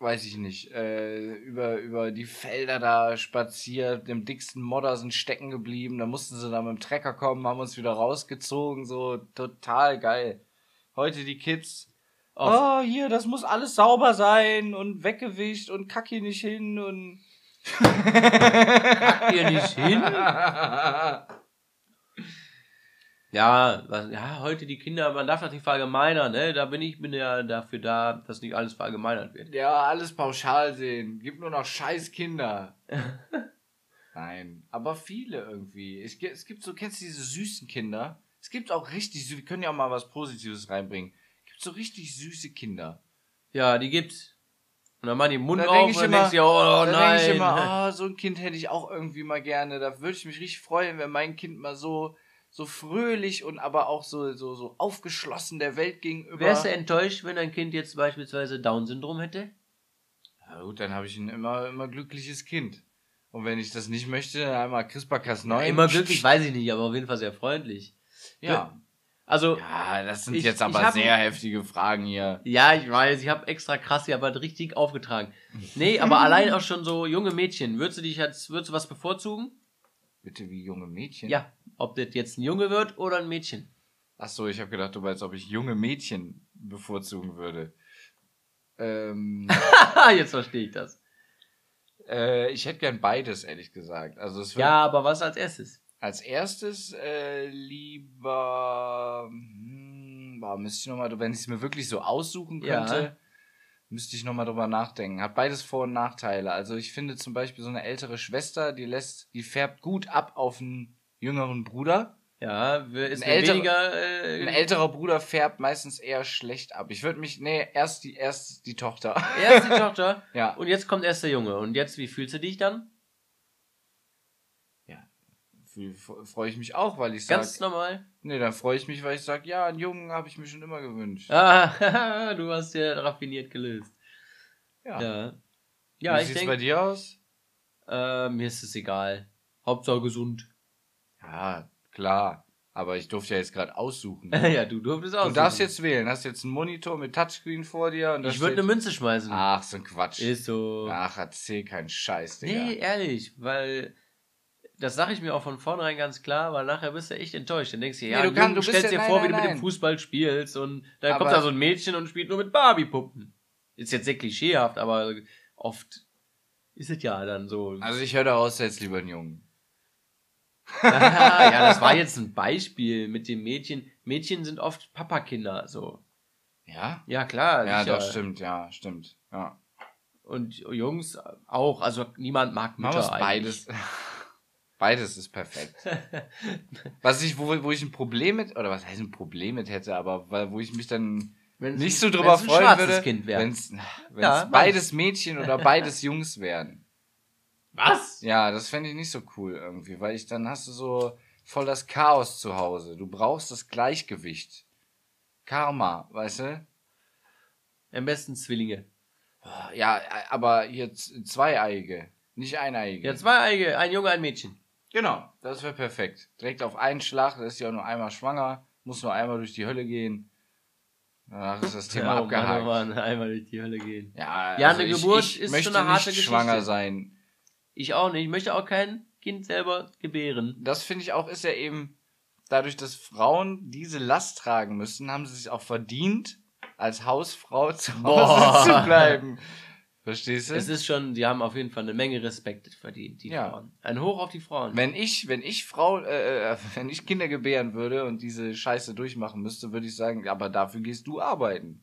A: weiß ich nicht, äh, über, über die Felder da spaziert, im dicksten Modder sind stecken geblieben, da mussten sie dann mit dem Trecker kommen, haben uns wieder rausgezogen, so total geil. Heute die Kids, oh, hier, das muss alles sauber sein und weggewischt und kack hier nicht hin und [laughs]
B: Kack hier nicht hin? [laughs] Ja, was, ja, heute die Kinder, man darf das nicht verallgemeinern, ne? Da bin ich bin ja dafür da, dass nicht alles verallgemeinert wird.
A: Ja, alles pauschal sehen. Gibt nur noch scheiß Kinder. [laughs] Nein, aber viele irgendwie. Es gibt, es gibt so, kennst du diese süßen Kinder? Es gibt auch richtig süße, wir können ja auch mal was Positives reinbringen. Es gibt so richtig süße Kinder.
B: Ja, die gibt's. Und dann machen die Mund
A: Da
B: auf
A: denk
B: und dann denkst ja, oh,
A: da
B: nein.
A: denke ich immer, [laughs] oh, so ein Kind hätte ich auch irgendwie mal gerne. Da würde ich mich richtig freuen, wenn mein Kind mal so, so fröhlich und aber auch so, so, so aufgeschlossen der Welt gegenüber.
B: Wärst du enttäuscht, wenn dein Kind jetzt beispielsweise Down-Syndrom hätte?
A: Ja gut, dann habe ich ein immer, immer glückliches Kind. Und wenn ich das nicht möchte, dann einmal CRISPR-Cas 9.
B: Immer glücklich, weiß ich nicht, aber auf jeden Fall sehr freundlich.
A: Ja.
B: Also,
A: Ja, das sind
B: Ich-
A: jetzt aber
B: hab-
A: sehr heftige Fragen hier.
B: ja, ich weiß, ich habe extra krass hier aber richtig aufgetragen. Nee, aber [laughs] allein auch schon so junge Mädchen. Würdest du dich jetzt, würdest du was bevorzugen?
A: Bitte wie junge Mädchen?
B: Ja. Ob das jetzt ein Junge wird oder ein Mädchen.
A: Ach so, ich habe gedacht, du meinst, ob ich junge Mädchen bevorzugen würde. Ähm,
B: Haha, [laughs] [laughs] jetzt verstehe ich das.
A: äh, ich hätte gern beides, ehrlich gesagt. Also es wird
B: Ja, aber was als erstes?
A: als erstes äh, lieber, hm, boah, müsste ich noch mal, wenn ich es mir wirklich so aussuchen
B: Ja.
A: Müsste ich noch mal drüber nachdenken. Hat beides Vor- und Nachteile. Also ich finde zum Beispiel so eine ältere Schwester, die lässt, die färbt gut ab auf einen jüngeren Bruder.
B: Ja, ist
A: Ein
B: mir
A: älterer-
B: weniger. Äh,
A: Ein älterer Bruder färbt meistens eher schlecht ab. Ich würde mich, nee, erst die, erst die Tochter.
B: erst die [laughs] Tochter
A: ja.
B: und jetzt kommt erst der Junge. Und jetzt, wie fühlst du dich dann?
A: Freue ich mich auch, weil ich sage,
B: Ganz normal.
A: nee, dann freue ich mich, weil ich sage, ja, einen Jungen habe ich mir schon immer gewünscht.
B: Ah, [laughs] du hast ja raffiniert gelöst.
A: Ja.
B: Ja. Ja,
A: Wie
B: ich
A: sieht's bei
B: denke,
A: dir aus?
B: äh, mir ist es egal. Hauptsache gesund.
A: Ja, klar. Aber ich durfte ja jetzt gerade aussuchen. [laughs]
B: ja, du durftest auch.
A: Du darfst jetzt wählen. Hast jetzt einen Monitor mit Touchscreen vor dir und
B: Ich würde eine Münze schmeißen.
A: Ach, so ein Quatsch.
B: Ist so.
A: Ach, erzähl keinen Scheiß, Digga.
B: nee, ehrlich, weil das sage ich mir auch von vornherein ganz klar, weil nachher bist du echt enttäuscht. Dann denkst du, ja,
A: Nee, du kannst- du
B: stellst
A: ja-
B: dir
A: nein,
B: vor, wie
A: nein,
B: du mit dem
A: nein.
B: Fußball spielst und dann
A: Aber-
B: kommt da so ein Mädchen und spielt nur mit Barbie-Puppen. Ist jetzt sehr klischeehaft, aber oft ist es ja dann so.
A: Also ich höre daraus jetzt lieber einen Jungen. [laughs]
B: ja, das war jetzt ein Beispiel mit dem Mädchen. Mädchen sind oft Papakinder, so.
A: Ja?
B: Ja, klar.
A: Ja,
B: sicher.
A: doch, stimmt, ja, stimmt. Ja.
B: Und Jungs auch. Also niemand mag
A: Machen wir's
B: Mütter
A: beides. Beides ist perfekt. [laughs] Was ich, wo, wo ich ein Problem mit, oder was heißt ein Problem mit hätte, aber weil, wo ich mich dann
B: Wenn's
A: nicht so drüber freuen würde,
B: Kind
A: wenn es [laughs]
B: Ja,
A: beides Mädchen oder [laughs] beides Jungs wären.
B: Was?
A: Ja, das fände ich nicht so cool irgendwie, weil ich dann hast du so voll das Chaos zu Hause. Du brauchst das Gleichgewicht. Karma, weißt du?
B: Am besten Zwillinge.
A: Ja, aber hier z- zweieige, nicht eineige.
B: Ja, zwei Eige, ein Junge, ein Mädchen.
A: Genau, das wäre perfekt. Direkt auf einen Schlag, da ist ja auch nur einmal schwanger, muss nur einmal durch die Hölle gehen. Danach ist das Thema
B: Ja,
A: abgehakt.
B: Mann, Mann, einmal durch die Hölle gehen.
A: Ja,
B: Ja,
A: also
B: eine
A: ich,
B: Geburt
A: ich
B: ist
A: möchte
B: schon eine harte
A: nicht
B: Geschichte.
A: schwanger sein.
B: Ich auch nicht. Ich möchte auch kein Kind selber gebären.
A: Das finde ich auch, ist ja eben, dadurch, dass Frauen diese Last tragen müssen, haben sie sich auch verdient, als Hausfrau zu Hause
B: Boah.
A: zu bleiben. [laughs] Verstehst du?
B: Es ist schon, die haben auf jeden Fall eine Menge Respekt verdient, die
A: Ja.
B: Frauen. Ein Hoch auf die Frauen.
A: wenn ich, wenn ich Frau, äh, äh, [laughs] wenn ich Kinder gebären würde und diese Scheiße durchmachen müsste, würde ich sagen, aber dafür gehst du arbeiten.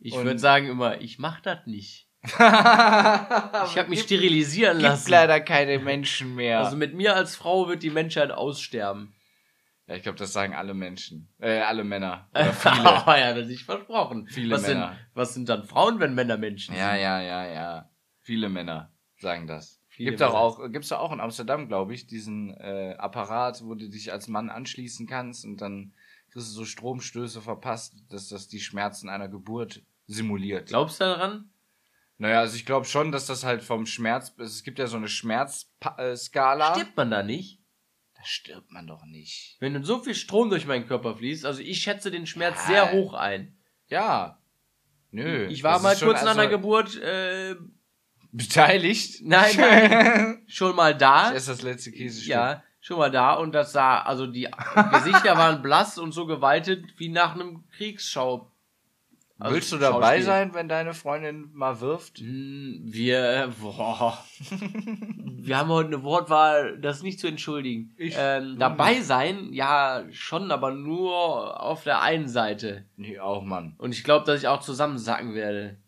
B: ich würde sagen immer, ich mach das nicht. [laughs]
A: ich
B: habe mich sterilisieren
A: gibt
B: lassen.
A: leider keine Menschen mehr.
B: Also mit mir als Frau wird die Menschheit aussterben.
A: Ja, ich glaube, das sagen alle Menschen, äh, alle Männer [laughs] oder viele.
B: oh, ja, das ist versprochen.
A: Viele
B: was
A: Männer.
B: Sind, was sind dann Frauen, wenn Männer Menschen
A: Ja,
B: sind?
A: ja, ja, ja. Viele Männer sagen das.
B: Viele
A: Gibt auch,
B: Männer.
A: auch, gibt's doch auch in Amsterdam, glaube ich, diesen äh, Apparat, wo du dich als Mann anschließen kannst und dann kriegst du so Stromstöße verpasst, dass das die Schmerzen einer Geburt simuliert.
B: Glaubst du daran?
A: naja, also ich glaube schon, dass das halt vom Schmerz, es gibt ja so eine Schmerzskala.
B: Stirbt man da nicht?
A: Da stirbt man doch nicht.
B: Wenn nun so viel Strom durch meinen Körper fließt, also ich schätze den Schmerz
A: Ja.
B: sehr hoch ein.
A: Ja. Nö.
B: Ich war mal kurz nach
A: also
B: einer Geburt äh,
A: beteiligt. [laughs]
B: Nein, [laughs] nein. schon mal da.
A: Das ist das letzte Käsestück.
B: Ja, schon mal da und das sah, also die Gesichter waren blass und so gewaltet wie nach einem Kriegsschau. Also
A: Willst du dabei sein, wenn deine Freundin mal wirft?
B: Hm, Wir, boah. [laughs] wir haben heute eine Wortwahl, das nicht zu entschuldigen.
A: Ich-
B: ähm, dabei sein, ja, schon, aber nur auf der einen Seite.
A: Nee, auch, Mann.
B: Und ich glaube, dass ich auch zusammensacken werde.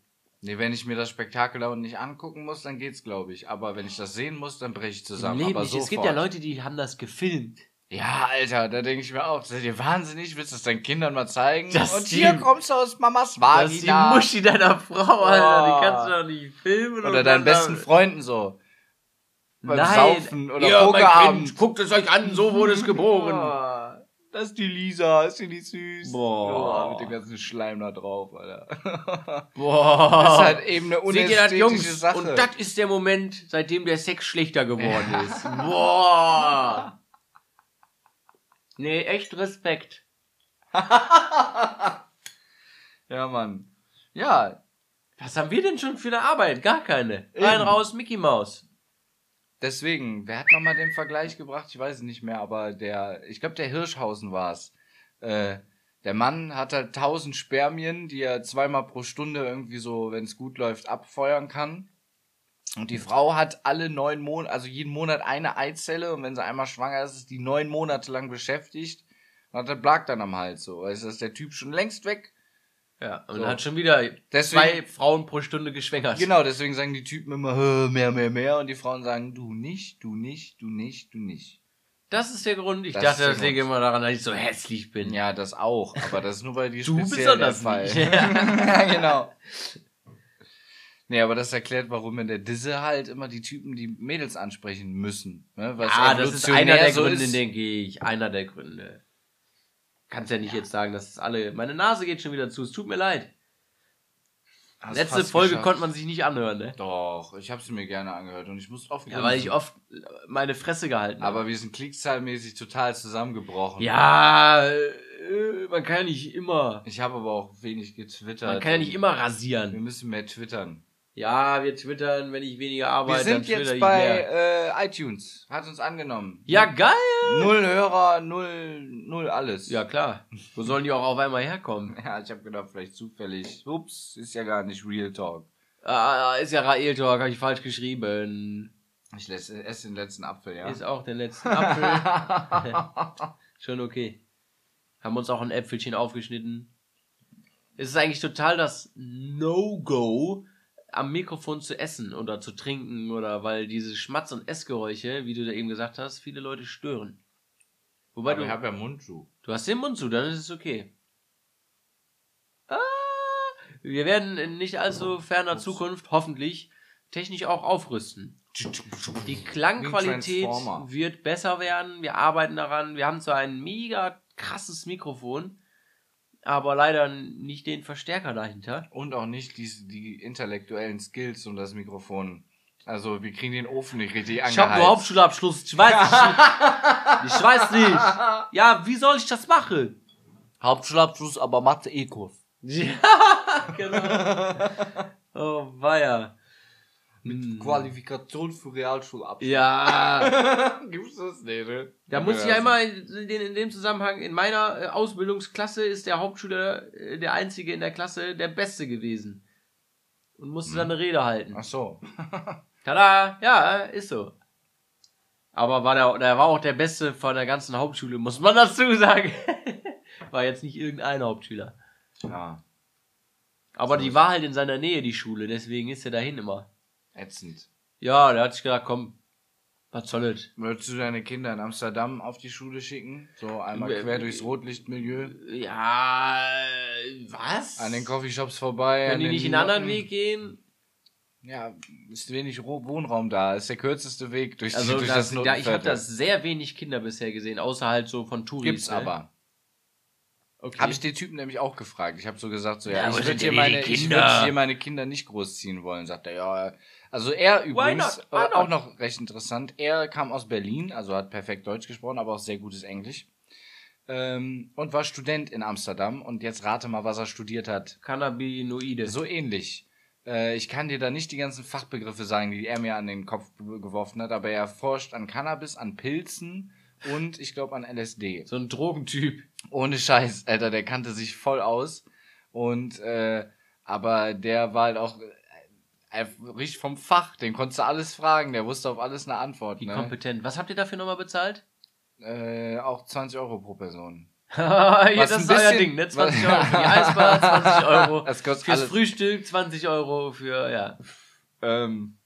A: Nee, wenn ich mir das Spektakel da unten nicht angucken muss, dann geht's, glaube ich. Aber wenn ich das sehen muss, dann breche ich zusammen.
B: Im Leben
A: Aber
B: nicht. Es gibt ja Leute, die haben das gefilmt.
A: Ja, Alter, da denke ich mir auch, seid ihr wahnsinnig? Willst du das deinen Kindern mal zeigen?
B: Das
A: Und
B: die-
A: hier kommst du aus Mamas
B: Das ist die
A: Vagina.
B: Muschi deiner Frau, Alter. Die
A: Boah.
B: kannst du doch nicht filmen.
A: Oder deinen besten Freunden so. Beim
B: Nein.
A: Saufen oder
B: mein
A: Pokerabend.
B: Kind, guckt es euch an, so wurde es geboren.
A: Oh. Das ist die Lisa, ist die nicht süß?
B: Boah.
A: Oh, mit dem ganzen Schleim da drauf, Alter. [laughs]
B: Boah.
A: Das ist halt eben eine
B: Seht ihr das,
A: unästhetische
B: Jungs?
A: Sache.
B: Und das ist der Moment, seitdem der Sex schlechter geworden ist. [laughs] Boah. Nee, echt Respekt. [laughs]
A: ja, Mann. Ja,
B: Was haben wir denn schon für eine Arbeit? Gar keine. Rein raus, Mickey Maus.
A: deswegen, wer hat nochmal den Vergleich gebracht? Ich weiß es nicht mehr, aber der, ich glaube, der Hirschhausen war es. Äh, der Mann hat halt tausend Spermien, die er zweimal pro Stunde irgendwie so, wenn es gut läuft, abfeuern kann. Und die Frau hat alle neun Monate, also jeden Monat eine Eizelle und wenn sie einmal schwanger ist, ist die neun Monate lang beschäftigt und hat der Blag dann am Hals so. Weißt du, ist der Typ schon längst weg.
B: Ja, und
A: So.
B: hat schon wieder
A: Deswegen-
B: zwei Frauen pro Stunde geschwängert.
A: Genau, deswegen sagen die Typen immer "Hö, mehr, mehr, mehr und die Frauen sagen du nicht, du nicht, du nicht, du nicht.
B: Das ist der Grund. Ich
A: Das
B: dachte, das
A: Grund.
B: immer daran, dass ich so hässlich bin.
A: Ja, das auch, aber das ist nur bei dir speziell der Fall.
B: nicht. [laughs]
A: ja, genau. [laughs] Nee, aber das erklärt, warum in der Disse halt immer die Typen die Mädels ansprechen müssen. Ne? Es
B: Ah, das ist einer der
A: so
B: Gründe,
A: ist.
B: denke ich. Einer der Gründe. Kannst ja nicht jetzt sagen, dass es alle. Meine Nase geht schon wieder zu. Es tut mir leid.
A: Hast
B: Letzte Folge
A: geschafft.
B: konnte man sich nicht anhören, ne?
A: Doch, ich habe sie mir gerne angehört und ich muss oft
B: Ja, weil ich oft meine Fresse gehalten habe.
A: Aber wir sind klickzahlmäßig total zusammengebrochen.
B: Ja, äh, man kann ja nicht immer.
A: Ich habe aber auch wenig getwittert.
B: Man kann ja nicht immer
A: Wir
B: rasieren.
A: müssen mehr twittern.
B: Ja, wir twittern, wenn ich weniger
A: Wir
B: arbeite, dann
A: sind jetzt bei äh, iTunes. Hat uns angenommen.
B: Ja, geil!
A: Null Hörer, null, null alles.
B: Ja, klar. Wo sollen die auch auf einmal herkommen? [laughs]
A: Ja, ich habe gedacht, vielleicht zufällig. Ups, ist ja gar nicht Real Talk.
B: Ah, ist ja Rael Talk, habe ich falsch geschrieben.
A: Ich esse den letzten Apfel, ja.
B: Ist auch der letzte Apfel. [laughs] [laughs] Schon okay. Haben uns auch ein Äpfelchen aufgeschnitten. Es ist eigentlich total das No-Go, am Mikrofon zu essen oder zu trinken oder weil diese Schmatz- und Essgeräusche, wie du da eben gesagt hast, viele Leute stören. Wobei
A: Aber
B: du,
A: ich habe ja Mundschuh.
B: du hast den Mund zu, dann ist es okay. Ah, wir werden in nicht allzu ferner Zukunft hoffentlich technisch auch aufrüsten. Die Klangqualität wird besser werden. Wir arbeiten daran. Wir haben zwar ein mega krasses Mikrofon, aber leider nicht den Verstärker dahinter.
A: Und auch nicht die, die intellektuellen Skills um das Mikrofon. Also, wir kriegen den Ofen nicht richtig
B: Ich habe
A: angeheizt.
B: nur Hauptschulabschluss. Ich weiß nicht. [laughs] ich weiß nicht. Ja, wie soll ich das machen?
A: Hauptschulabschluss, aber Mathe-Ekos.
B: Ja, [laughs] [laughs] genau. Oh, weia. Hm.
A: Qualifikation für Realschulabschluss.
B: Ja, [laughs]
A: Gibt's das nicht, ne?
B: Da muss ich ja immer in, in dem Zusammenhang, in meiner äh, Ausbildungsklasse ist der Hauptschüler, äh, der Einzige in der Klasse, der Beste gewesen. Und musste dann eine Rede halten.
A: Ach so. [laughs]
B: Tada! Ja, ist so. Aber war der, der war auch der Beste von der ganzen Hauptschule, muss man dazu sagen. [laughs] war jetzt nicht irgendein Hauptschüler.
A: Ja,
B: Aber
A: So
B: die war halt in seiner Nähe, die Schule, deswegen ist er dahin immer.
A: Ätzend.
B: Ja, der hat sich gedacht, komm, was soll das?
A: Würdest du deine Kinder in Amsterdam auf die Schule schicken? So einmal
B: Äh,
A: quer durchs Rotlichtmilieu?
B: Ja, was?
A: An den Coffeeshops vorbei?
B: Können die nicht in einen anderen? Weg gehen?
A: Ja, ist wenig Wohnraum da. Ist der kürzeste Weg durch,
B: Also
A: durch
B: das,
A: das,
B: ja, ich habe
A: Notenviertel.
B: das sehr wenig Kinder bisher gesehen, außer halt so von Touris.
A: Gibt's
B: ne?
A: aber.
B: Okay.
A: Habe ich den Typen nämlich auch gefragt. Ich habe so gesagt, so,
B: Ja,
A: ja, ich würde hier, meine, ich
B: Kinder?
A: würd hier meine Kinder nicht großziehen wollen, sagt er. Ja, also er übrigens,
B: not? Why
A: äh, auch
B: not?
A: noch recht interessant, er kam aus Berlin, also hat perfekt Deutsch gesprochen, aber auch sehr gutes Englisch. Ähm, und war Student in Amsterdam. Und jetzt rate mal, was er studiert hat.
B: Cannabinoide.
A: So ähnlich. Äh, ich kann dir da nicht die ganzen Fachbegriffe sagen, die er mir an den Kopf ge- geworfen hat, aber er forscht an Cannabis, an Pilzen und ich glaube an LSD.
B: So ein Drogentyp.
A: Ohne Scheiß, Alter, der kannte sich voll aus. Und, äh, aber der war halt auch äh, richtig vom Fach. Den konntest du alles fragen, der wusste auf alles eine Antwort.
B: Wie
A: Ne?
B: kompetent. Was habt ihr dafür nochmal bezahlt?
A: Äh, auch 20 Euro pro Person. [laughs]
B: ja, das
A: ein
B: ist euer Ding, ne? [laughs] 20
A: was-
B: Euro für die Eisbar, 20 [laughs] Euro
A: Das kostet
B: fürs
A: alles.
B: Frühstück, 20 Euro für, ja.
A: Ähm,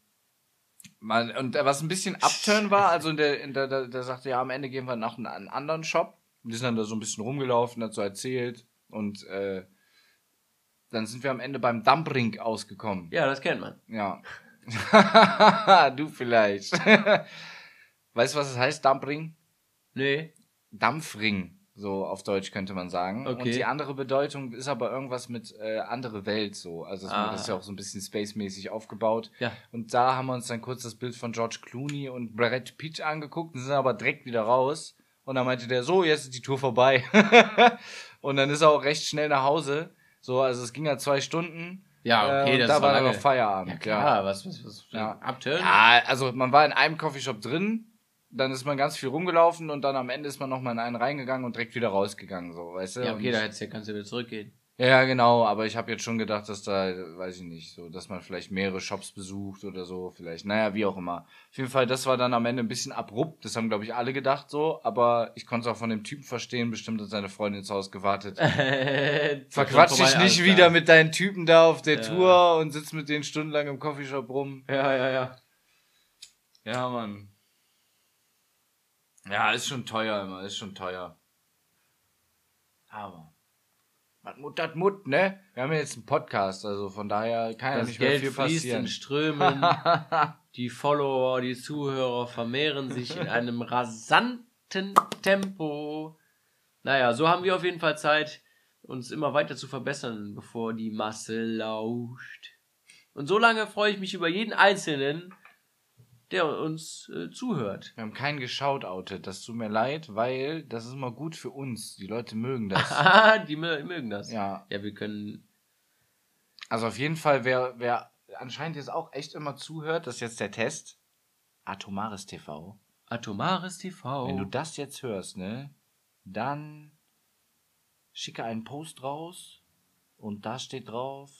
A: man, und was ein bisschen Upturn war, also der, der, der, der sagte, ja, am Ende gehen wir nach einem einen anderen Shop. Wir sind dann da so ein bisschen rumgelaufen, so erzählt und äh, dann sind wir am Ende beim Dumpring ausgekommen.
B: Ja, das kennt man.
A: Ja. [laughs] du vielleicht. [laughs] weißt du, was es heißt, Dumpring?
B: Nee.
A: Dampfring. So auf Deutsch könnte man sagen.
B: Okay.
A: Und die andere Bedeutung ist aber irgendwas mit äh, andere Welt so. Also
B: Ah.
A: das ist ja auch so ein bisschen spacemäßig aufgebaut.
B: Ja.
A: Und da haben wir uns dann kurz das Bild von George Clooney und Brad Pitt angeguckt und sind aber direkt wieder raus. Und dann meinte der, so, jetzt ist die Tour vorbei. [laughs] und dann ist er auch recht schnell nach Hause. So, also es ging ja zwei Stunden.
B: Ja, okay,
A: äh, und
B: das
A: da
B: war lange.
A: noch Feierabend.
B: Ja, klar, was, was, was,
A: Ja.
B: Abturn?
A: Ja, also man war in einem Coffeeshop drin, dann ist man ganz viel rumgelaufen und dann am Ende ist man nochmal in einen reingegangen und direkt wieder rausgegangen, so, weißt du?
B: Ja,
A: Und
B: okay,
A: ich-
B: da hättest ja, kannst du wieder zurückgehen.
A: ja, genau, aber ich habe jetzt schon gedacht, dass da, weiß ich nicht, so, dass man vielleicht mehrere Shops besucht oder so, vielleicht, naja, wie auch immer. Auf jeden Fall, das war dann am Ende ein bisschen abrupt, das haben, glaube ich, alle gedacht so, aber ich konnte es auch von dem Typen verstehen, bestimmt hat seine Freundin [laughs] zu Hause gewartet. Verquatsch dich nicht wieder mit deinen Typen da auf der
B: Ja.
A: Tour und sitzt mit denen stundenlang im Coffeeshop rum.
B: Ja, ja, ja.
A: Ja, Mann. Ja, ist schon teuer immer, ist schon teuer. Aber. Was Mut, dat Mut, ne? Wir haben ja jetzt einen Podcast, also von daher kann ja
B: Das
A: nicht mehr
B: Geld
A: viel
B: fließt
A: passieren.
B: in Strömen. [laughs] die Follower, die Zuhörer vermehren sich in einem rasanten Tempo. Naja, so haben wir auf jeden Fall Zeit, uns immer weiter zu verbessern, bevor die Masse lauscht. Und so lange freue ich mich über jeden Einzelnen, der uns äh, zuhört.
A: Wir haben keinen geschautoutet, das tut mir leid, weil das ist immer gut für uns. Die Leute mögen das. [laughs]
B: Ah, die mö- mögen das.
A: ja,
B: Ja, wir können.
A: also auf jeden Fall, wer, wer anscheinend jetzt auch echt immer zuhört, das ist jetzt der Test. Atomares TV.
B: Atomares TV.
A: Wenn du das jetzt hörst, ne, dann schicke einen Post raus und da steht drauf,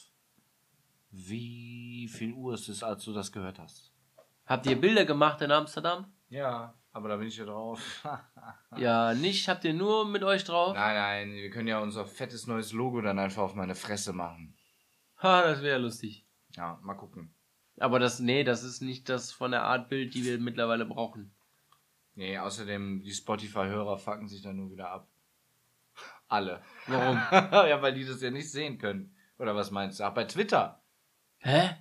A: wie viel Uhr es ist, als du das gehört hast.
B: Habt ihr Bilder gemacht in Amsterdam?
A: Ja, aber da bin ich ja drauf. [laughs]
B: Ja, nicht? Habt ihr nur mit euch drauf?
A: nein, nein, wir können ja unser fettes neues Logo dann einfach auf meine Fresse machen.
B: Ha, das wäre lustig.
A: Ja, mal gucken.
B: Aber das, nee, das ist nicht das von der Art Bild, die wir mittlerweile brauchen.
A: Nee, außerdem, die Spotify-Hörer fucken sich dann nur wieder ab. Alle.
B: Warum? [laughs]
A: ja, weil die das ja nicht sehen können. Oder was meinst du? Ach, bei Twitter.
B: Hä?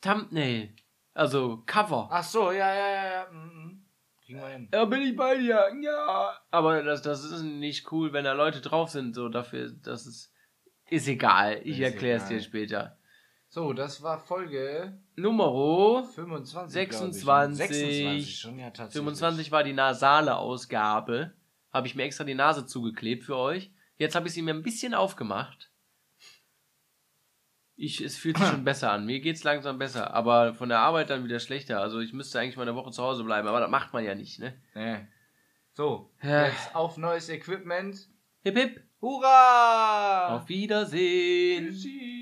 B: Thumbnail. Also Cover.
A: Ach so, ja, ja, ja, ja. mhm. Kriegen wir hin.
B: Ja, bin ich bei dir. Ja. Aber das, das ist nicht cool, wenn da Leute drauf sind. So dafür, das ist. Ist egal. Ich erkläre es dir später.
A: So, das war Folge
B: Numero
A: 25.
B: 26.
A: glaub ich. 26 schon, ja, tatsächlich.
B: 25 war die nasale Ausgabe. Habe ich mir extra die Nase zugeklebt für euch. Jetzt habe ich sie mir ein bisschen aufgemacht. Ich, es fühlt sich schon [clears throat] besser an. Mir geht's langsam besser, aber von der Arbeit dann wieder schlechter. Also ich müsste eigentlich mal eine Woche zu Hause bleiben, aber das macht man ja nicht, ne?
A: Nee. So,
B: Ja.
A: jetzt auf neues Equipment.
B: Hip hip.
A: Hurra!
B: Auf Wiedersehen.
A: Tschüssi.